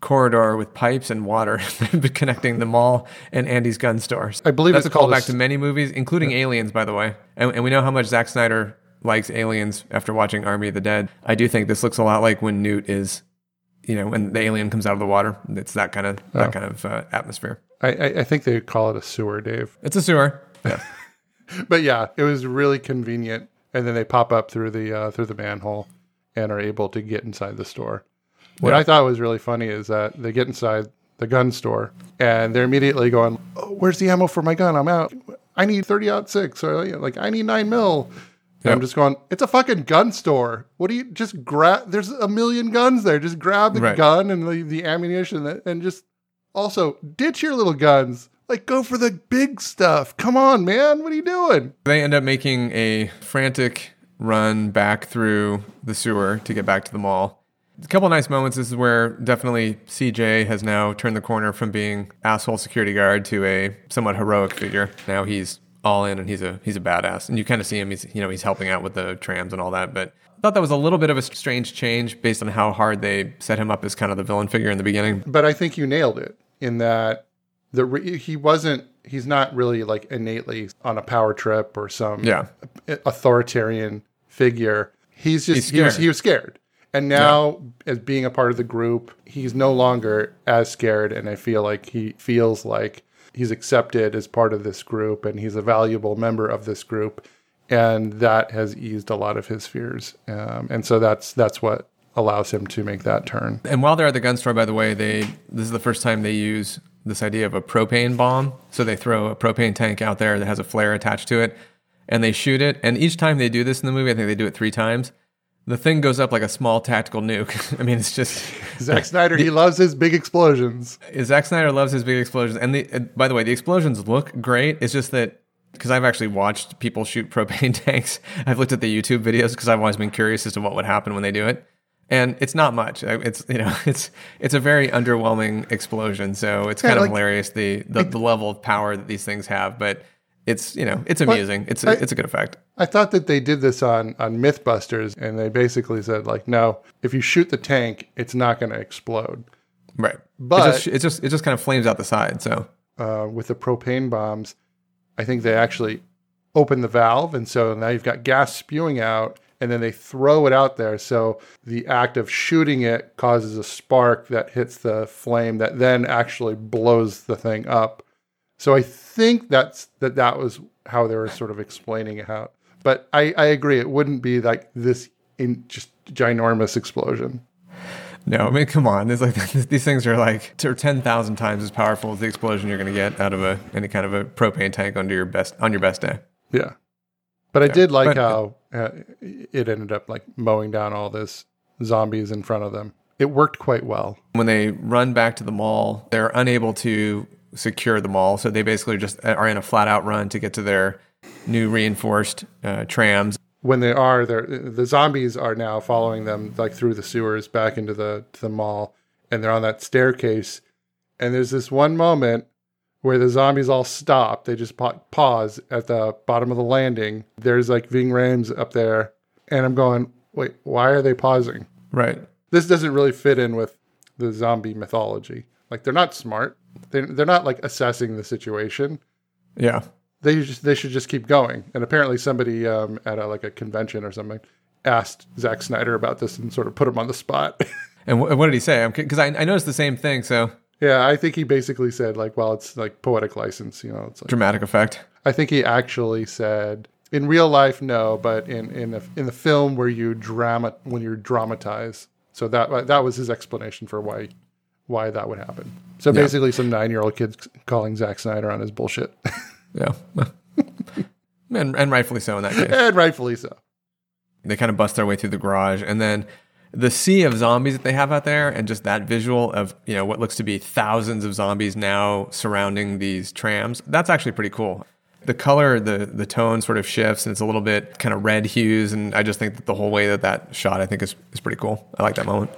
corridor with pipes and water *laughs* connecting the mall and Andy's gun store. I believe that's it's a callback to many movies, including Aliens, by the way. And, and we know how much Zack Snyder likes Aliens after watching Army of the Dead. I do think this looks a lot like when Newt is, you know, when the alien comes out of the water. It's that kind of that Oh. kind of uh, atmosphere. I, I, I think they call it a sewer, Dave. It's a sewer. *laughs* Yeah. but yeah, it was really convenient. And then they pop up through the uh, through the manhole and are able to get inside the store. What Yeah. I thought was really funny is that they get inside the gun store and they're immediately going, oh, "Where's the ammo for my gun? I'm out. I need thirty aught six, or like I need nine mil." And I'm just going, "It's a fucking gun store. What do you just grab? There's a million guns there. Just grab the Right. gun and the, the ammunition and just also ditch your little guns." Like, go for the big stuff. Come on, man. What are you doing? They end up making a frantic run back through the sewer to get back to the mall. A couple nice moments. This is where definitely CJ has now turned the corner from being asshole security guard to a somewhat heroic figure. Now he's all in and he's a he's a badass. And you kind of see him. He's you know he's helping out with the trams and all that. But I thought that was a little bit of a strange change based on how hard they set him up as kind of the villain figure in the beginning. But I think you nailed it in that the re- he wasn't he's not really like innately on a power trip or some Yeah. authoritarian figure. He's just He's he was he was scared. And now as being a part of the group, he's no longer as scared and I feel like he feels like he's accepted as part of this group and he's a valuable member of this group and that has eased a lot of his fears. Um, and so that's that's what allows him to make that turn. And while they're at the gun store, by the way, they this is the first time they use this idea of a propane bomb. So they throw a propane tank out there that has a flare attached to it, and they shoot it. And each time they do this in the movie, I think they do it three times. The thing goes up like a small tactical nuke. *laughs* I mean, it's just *laughs* Zack Snyder, he loves his big explosions. Zack Snyder loves his big explosions, and the uh, by the way, the explosions look great. It's just that because I've actually watched people shoot *laughs* propane tanks. I've looked at the YouTube videos because I've always been curious as to what would happen when they do it, and it's not much. It's you know, it's it's a very underwhelming explosion. So it's Yeah, kind of like- hilarious the, the the level of power that these things have, but it's you know, it's But amusing. It's I- it's a good effect. I thought that they did this on on MythBusters, and they basically said like, no, if you shoot the tank, it's not going to explode. Right, But- it just, it just it just kind of flames out the side. So Uh, with the propane bombs, I think they actually open the valve, and so now you've got gas spewing out, and then they throw it out there. So the act of shooting it causes a spark that hits the flame that then actually blows the thing up. So I think that's that that was how they were sort of explaining it out. But I, I agree, it wouldn't be like this in just ginormous explosion. No, I mean, come on. It's like *laughs* these things are like ten thousand times as powerful as the explosion you're going to get out of a any kind of a propane tank under your best on your best day. Yeah. But I did like But- how uh, it ended up like mowing down all this zombies in front of them. It worked quite well. When they run back to the mall, they're unable to secure the mall, so they basically just are in a flat out run to get to their new reinforced uh, trams. When they are there, the zombies are now following them like through the sewers back into the to the mall, and they're on that staircase. And there's this one moment where the zombies all stop. They just pa- pause at the bottom of the landing. There's like Ving Rhames up there, and I'm going, wait, why are they pausing? Right. this doesn't really fit in with the zombie mythology. Like they're not smart. They they're not like assessing the situation. Yeah. They just they should just keep going. And apparently somebody um, at a, like a convention or something asked Zack Snyder about this and sort of put him on the spot. *laughs* And wh- what did he say? Because I, I noticed the same thing. So yeah, I think he basically said like, well, it's like poetic license. You know, it's like dramatic effect. I think he actually said in real life no, but in in a, in the film where you drama when you dramatize. So that that was his explanation for why why that would happen. So Yeah. basically, some nine year old kids calling Zack Snyder on his bullshit, *laughs* Yeah. *laughs* and, and rightfully so in that case. and rightfully so. they kind of bust their way through the garage and then the sea of zombies that they have out there and just that visual of you know what looks to be thousands of zombies now surrounding these trams that's actually pretty cool the color the the tone sort of shifts and it's a little bit kind of red hues and i just think that the whole way that that shot i think is, is pretty cool i like that moment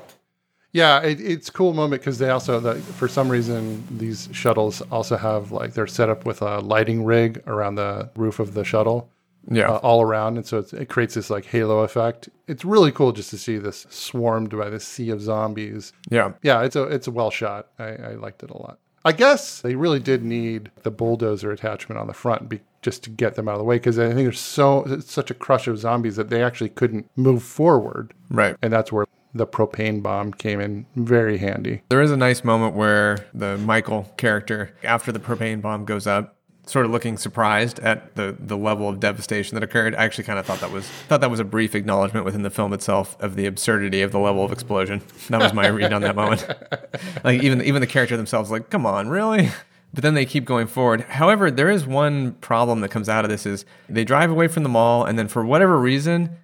Yeah, it, it's a cool moment because they also, the, for some reason, these shuttles also have like they're set up with a lighting rig around the roof of the shuttle. Yeah. uh, all around, and so it's, it creates this like halo effect. It's really cool just to see this swarmed by this sea of zombies. yeah Yeah, it's a it's a well shot. I, I liked it a lot. I guess they really did need the bulldozer attachment on the front be, just to get them out of the way because I think there's so it's such a crush of zombies that they actually couldn't move forward. right And that's where the propane bomb came in very handy. There is a nice moment where the Michael character, after the propane bomb goes up, sort of looking surprised at the, the level of devastation that occurred. I actually kind of thought that was thought that was a brief acknowledgement within the film itself of the absurdity of the level of explosion. That was my read on that moment. *laughs* Like even even the character themselves, like, come on, really? But then they keep going forward. However, there is one problem that comes out of this is they drive away from the mall, and then for whatever reason,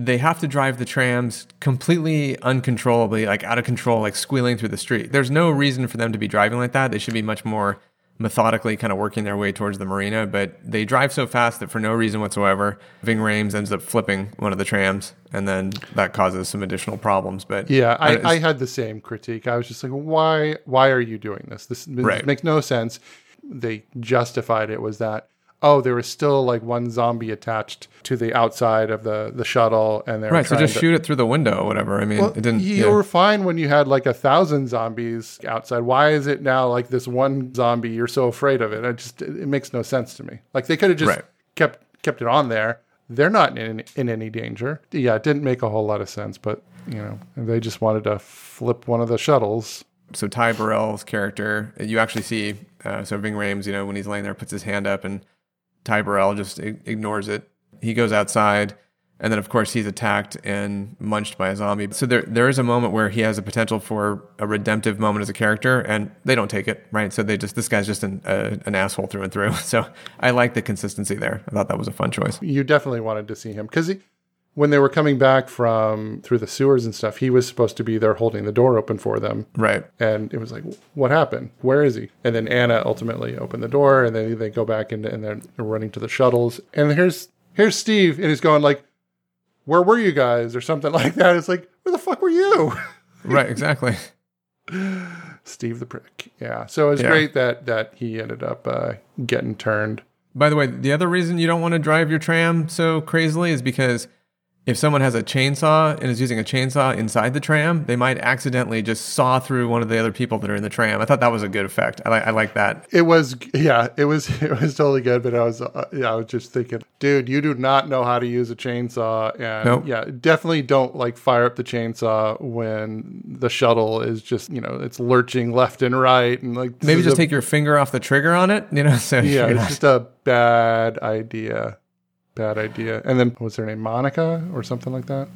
they have to drive the trams completely uncontrollably, like out of control, like squealing through the street. There's no reason for them to be driving like that. They should be much more methodically kind of working their way towards the marina, but they drive so fast that for no reason whatsoever, Ving Rhames ends up flipping one of the trams, and then that causes some additional problems. But Yeah, I, I had the same critique. I was just like, why why are you doing this? This, this Right. makes no sense. They justified it was that oh, there was still like one zombie attached to the outside of the the shuttle, and they were right. So just to- shoot it through the window or whatever. I mean, Well, it didn't. you yeah. were fine when you had like a thousand zombies outside. Why is it now like this one zombie? You're so afraid of it. It just it makes no sense to me. Like they could have just Right. kept kept it on there. They're not in in any danger. Yeah, it didn't make a whole lot of sense, but you know, they just wanted to flip one of the shuttles. so Ty Burrell's character, you actually see, uh, so Ving Rhames, you know, when he's laying there, puts his hand up, and Ty Burrell just ignores it. He goes outside, And then, of course, he's attacked and munched by a zombie. So there, there is a moment where he has a potential for a redemptive moment as a character, and they don't take it, right? So they just, this guy's just an, an asshole through and through. *laughs* So I like the consistency there. I thought that was a fun choice. You definitely wanted to see him because when they were coming back from through the sewers and stuff, he was supposed to be there holding the door open for them. Right. And it was like, what happened? Where is he? And then Anna ultimately opened the door, and then they go back into, and they're running to the shuttles. And here's here's Steve, and he's going like, "Where were you guys?" or something *laughs* like that. It's like, where the fuck were you? *laughs* right. Exactly. Steve the prick. Yeah. So it's Yeah. great that that he ended up uh, getting turned. By the way, the other reason you don't want to drive your tram so crazily is because if someone has a chainsaw and is using a chainsaw inside the tram, they might accidentally just saw through one of the other people that are in the tram. I thought that was a good effect. I, li- I like that. It was yeah, it was *laughs* it was totally good. But I was uh, yeah, I was just thinking, dude, you do not know how to use a chainsaw, and Nope. yeah, definitely don't like fire up the chainsaw when the shuttle is just you know it's lurching left and right, and like Maybe just a- take your finger off the trigger on it, you know? *laughs* So yeah, it's not- just a bad idea, bad idea. And then what's her name, Monica or something like that?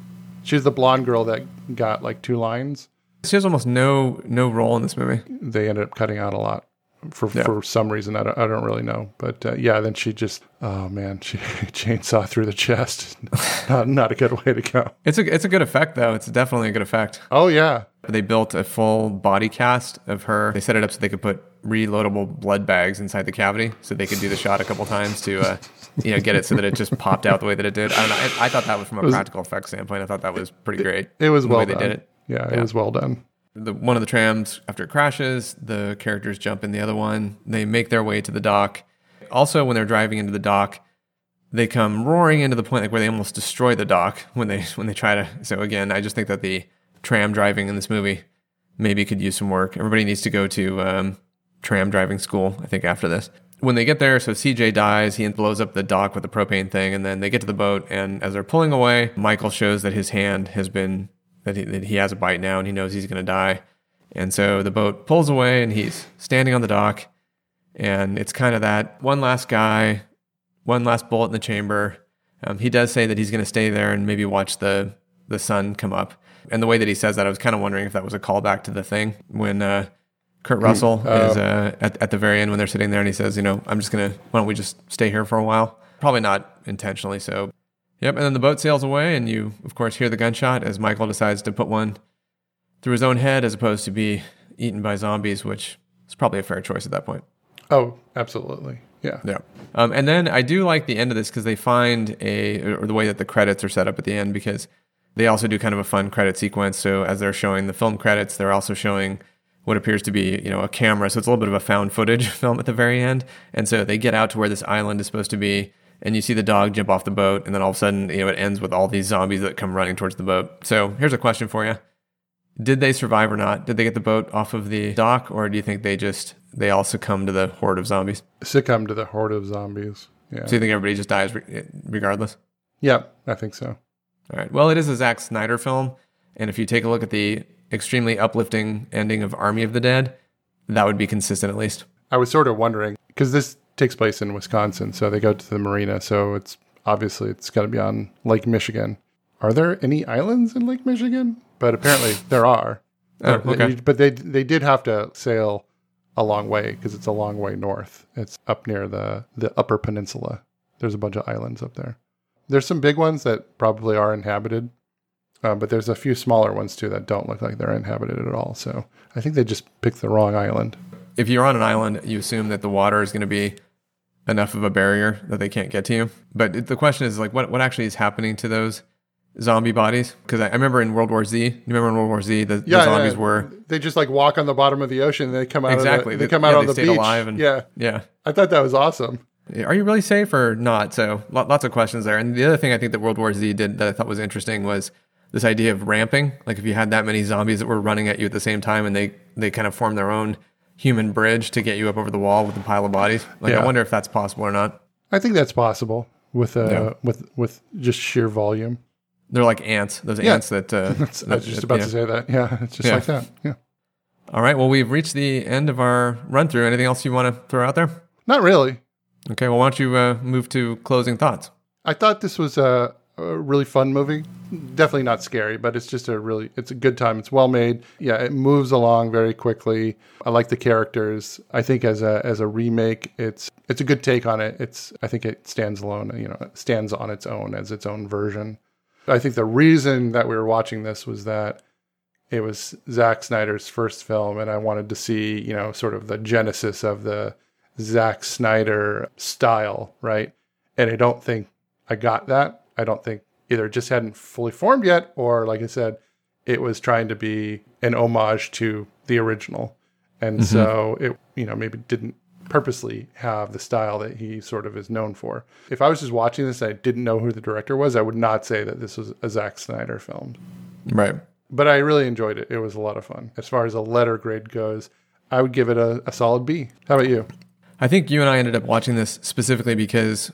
She's the blonde girl that got like two lines. she has almost no no role in this movie. They ended up cutting out a lot for Yeah. for some reason. I don't, I don't really know, but uh, yeah. Then she just oh man, she *laughs* chainsaw through the chest. *laughs* not not a good way to go. It's a it's a good effect though. It's definitely a good effect. Oh yeah, They built a full body cast of her. They set it up so they could put reloadable blood bags inside the cavity, so they could do the shot a couple times to, uh, you know, get it so that it just popped out the way that it did. I don't know. I, I thought that was from a was- practical effect standpoint. I thought that was pretty great. it was the well way done. they did it. Yeah, it was well done. The one of the trams after it crashes, the characters jump in the other one. They make their way to the dock. Also, when they're driving into the dock, they come roaring into the point like where they almost destroy the dock when they *laughs* when they try to. So again, I just think that the tram driving in this movie maybe could use some work. Everybody needs to go to um, tram driving school. I think after this. When they get there, so CJ dies, he blows up the dock with the propane thing, and then they get to the boat. And as they're pulling away, Michael shows that his hand has been that he, that he has a bite now, and he knows he's going to die. And so the boat pulls away, and he's standing on the dock, and it's kind of that one last guy, one last bullet in the chamber. Um, he does say that he's going to stay there and maybe watch the the sun come up. And the way that he says that, I was kind of wondering if that was a callback to the thing when uh, Kurt Russell Oh. is uh, at at the very end when they're sitting there and he says, you know, I'm just gonna, why don't we just stay here for a while? Probably not intentionally so. Yep. And then the boat sails away, and you, of course, hear the gunshot as Michael decides to put one through his own head as opposed to be eaten by zombies, which is probably a fair choice at that point. Oh, absolutely. Yeah. Yeah. Um, and then I do like the end of this because they find a, or the way that the credits are set up at the end because they also do kind of a fun credit sequence. So as they're showing the film credits, they're also showing what appears to be, you know, a camera. So it's a little bit of a found footage *laughs* film at the very end. And so they get out to where this island is supposed to be and you see the dog jump off the boat and then all of a sudden, you know, it ends with all these zombies that come running towards the boat. So here's a question for you. Did they survive or not? Did they get the boat off of the dock or do you think they just, they all succumb to the horde of zombies? Succumb to the horde of zombies. Yeah. So you think everybody just dies re- regardless? Yeah, I think so. All right. Well, it is a Zack Snyder film, and if you take a look at the extremely uplifting ending of Army of the Dead, that would be consistent at least. I was sort of wondering because this takes place in Wisconsin, so they go to the marina. So it's obviously it's got to be on Lake Michigan. Are there any islands in Lake Michigan? But apparently there are. Oh, But- okay. But they they did have to sail a long way because it's a long way north. It's up near the the Upper Peninsula. There's a bunch of islands up there. There's some big ones that probably are inhabited, uh, but there's a few smaller ones too that don't look like they're inhabited at all. So I think they just picked the wrong island. If you're on an island, you assume that the water is going to be enough of a barrier that they can't get to you. But it, the question is like, what what actually is happening to those zombie bodies? Because I, I remember in World War Z, you remember in World War Z, the, the zombies yeah. were They just like walk on the bottom of the ocean. And they come out exactly Of the, they come yeah, out they on the beach. alive and yeah, yeah. I thought that was awesome. Are you really safe or not? So lo- lots of questions there. And the other thing I think that World War Z did that I thought was interesting was this idea of ramping. Like if you had that many zombies that were running at you at the same time, and they they kind of form their own human bridge to get you up over the wall with a pile of bodies. Like Yeah. I wonder if that's possible or not. I think that's possible with uh Yeah. with with just sheer volume. They're like ants. Those Yeah. ants that. Uh, *laughs* That's- I was just that- about to say that. Yeah, it's just like that. Yeah. All right. Well, we've reached the end of our run through. Anything else you want to throw out there? Not really. Okay. Well, why don't you uh, move to closing thoughts? I thought this was a a really fun movie. Definitely not scary, but it's just a really it's a good time. It's well made. Yeah, it moves along very quickly. I like the characters. I think as a as a remake, it's it's a good take on it. It's I think it stands alone. You know, stands on its own as its own version. I think the reason that we were watching this was that it was Zack Snyder's first film, and I wanted to see you know sort of the genesis of the Zack Snyder style, right? And I don't think I got that. I don't think either it just hadn't fully formed yet, or like I said, it was trying to be an homage to the original. And Mhm. so it, you know, maybe didn't purposely have the style that he sort of is known for. If I was just watching this and I didn't know who the director was, I would not say that this was a Zack Snyder film. Right. But I really enjoyed it. It was a lot of fun. As far as a letter grade goes, I would give it a, a solid B. How about you? I think you and I ended up watching this specifically because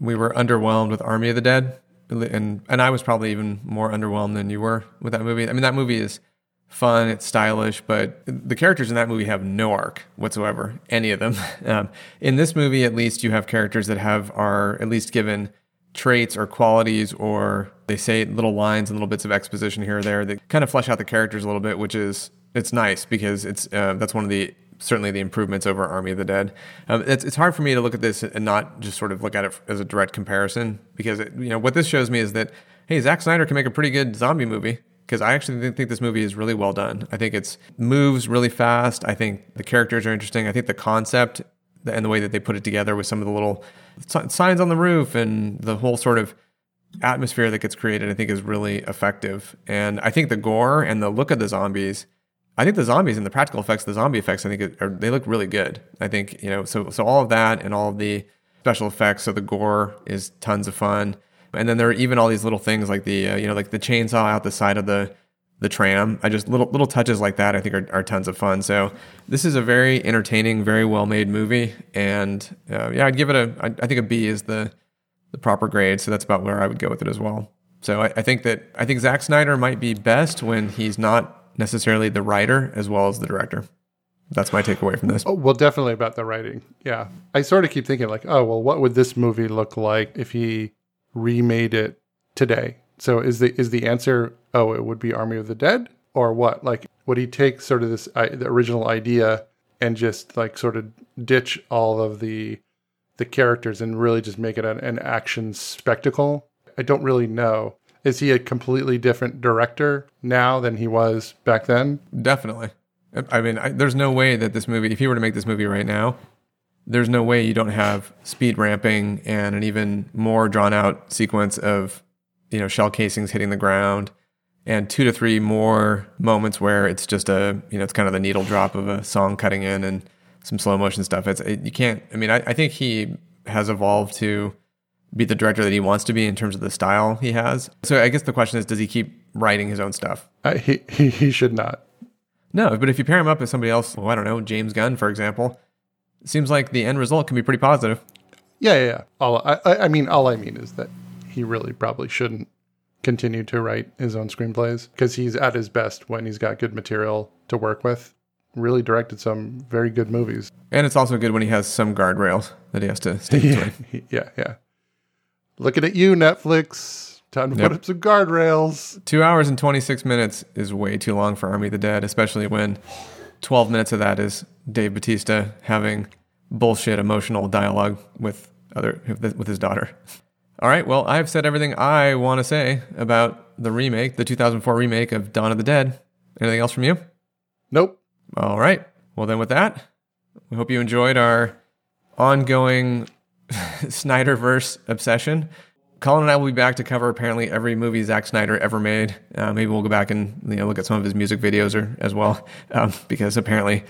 we were underwhelmed with Army of the Dead, and and I was probably even more underwhelmed than you were with that movie. I mean, that movie is fun, it's stylish, but the characters in that movie have no arc whatsoever, any of them. *laughs* Um, in this movie, at least, you have characters that have are at least given traits or qualities, or they say little lines and little bits of exposition here or there that kind of flesh out the characters a little bit, which is it's nice because it's uh, that's one of the certainly the improvements over Army of the Dead. Um, it's it's hard for me to look at this and not just sort of look at it as a direct comparison because it, you know what this shows me is that hey, Zack Snyder can make a pretty good zombie movie because I actually think- this movie is really well done. I think it's moves really fast. I think the characters are interesting. I think the concept and the way that they put it together with some of the little signs on the roof and the whole sort of atmosphere that gets created, I think is really effective. And I think the gore and the look of the zombies, I think the zombies and the practical effects, the zombie effects, I think are, they look really good. I think you know, so so all of that and all of the special effects, so the gore is tons of fun. And then there are even all these little things like the uh, you know like the chainsaw out the side of the the tram. I just little little touches like that I think are, are tons of fun. So this is a very entertaining, very well made movie, and uh, yeah, I'd give it a I, I think a B is the the proper grade. So that's about where I would go with it as well. So I, I think that I think Zack Snyder might be best when he's not necessarily the writer as well as the director. That's my takeaway from this. Oh, well, definitely about the writing. Yeah. I sort of keep thinking, like, oh, well, what would this movie look like if he remade it today? So is the is the answer, oh, it would be Army of the Dead? Or what? Like, would he take sort of this the original idea and just like sort of ditch all of the the characters and really just make it an, an action spectacle? I don't really know. Is he a completely different director now than he was back then? Definitely. I mean, I, there's no way that this movie, if you were to make this movie right now, there's no way you don't have speed ramping and an even more drawn out sequence of, you know, shell casings hitting the ground and two to three more moments where it's just a, you know, it's kind of the needle drop of a song cutting in and some slow motion stuff. It's, it, you can't, I mean, I, I think he has evolved to be the director that he wants to be in terms of the style he has. So I guess the question is, does he keep writing his own stuff? Uh, he, he he should not. No, but if you pair him up with somebody else, well, I don't know, James Gunn, for example, it seems like the end result can be pretty positive. Yeah, yeah. yeah. All I, I I mean, all I mean is that he really probably shouldn't continue to write his own screenplays because he's at his best when he's got good material to work with. Really directed some very good movies. And it's also good when he has some guardrails that he has to stick yeah, to. *laughs* yeah, yeah. Looking at you, Netflix. Time to Yep. put up some guardrails. Two hours and 26 minutes is way too long for Army of the Dead, especially when 12 minutes of that is Dave Bautista having bullshit emotional dialogue with other with his daughter. All right, well, I've said everything I want to say about the remake, the 2004 remake of Dawn of the Dead. Anything else from you? Nope. All right. Well, then with that, we hope you enjoyed our ongoing *laughs* Snyderverse obsession. Colin and I will be back to cover apparently every movie Zack Snyder ever made. Uh, maybe we'll go back and you know look at some of his music videos or, as well, *laughs* um, because apparently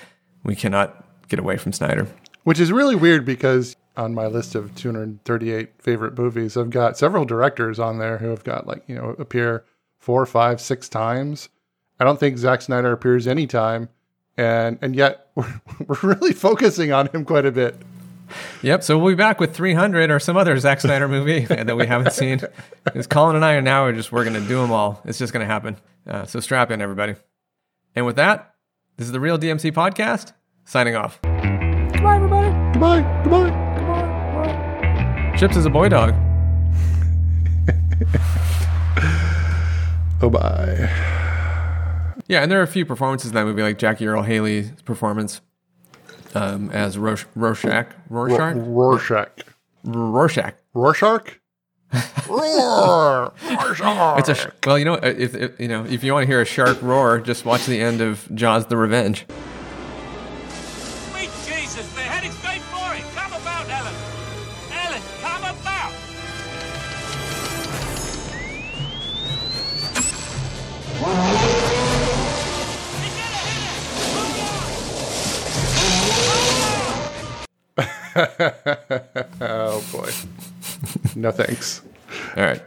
we cannot get away from Snyder. Which is really weird because on my list of 238 favorite movies, I've got several directors on there who have got like, you know, appear four, five, six times. I don't think Zack Snyder appears any time. And and yet *laughs* we're, we're really focusing on him quite a bit. Yep. So we'll be back with 300 or some other Zack Snyder movie *laughs* that we haven't seen. Because Colin and I are now are just we're going to do them all. It's just going to happen. Uh, so strap in, everybody. And with that, this is the Real DMC podcast. Signing off. Goodbye, everybody. Goodbye. Goodbye. Goodbye, chips is a boy dog. *laughs* Oh bye. Yeah, and there are a few performances in that movie, like Jackie Earle Haley's performance um, as Rosh- Rorschach. Rorschach? Rorschach. Rorschach. Rorschach? Roar! Rorschach! It's a sh- well, you know, if, if you know, if you want to hear a shark roar, just watch the end of Jaws: The Revenge. Sweet Jesus, they're heading straight for it. Come about, Ellen. Ellen, come about. *laughs* oh boy. No thanks. All right.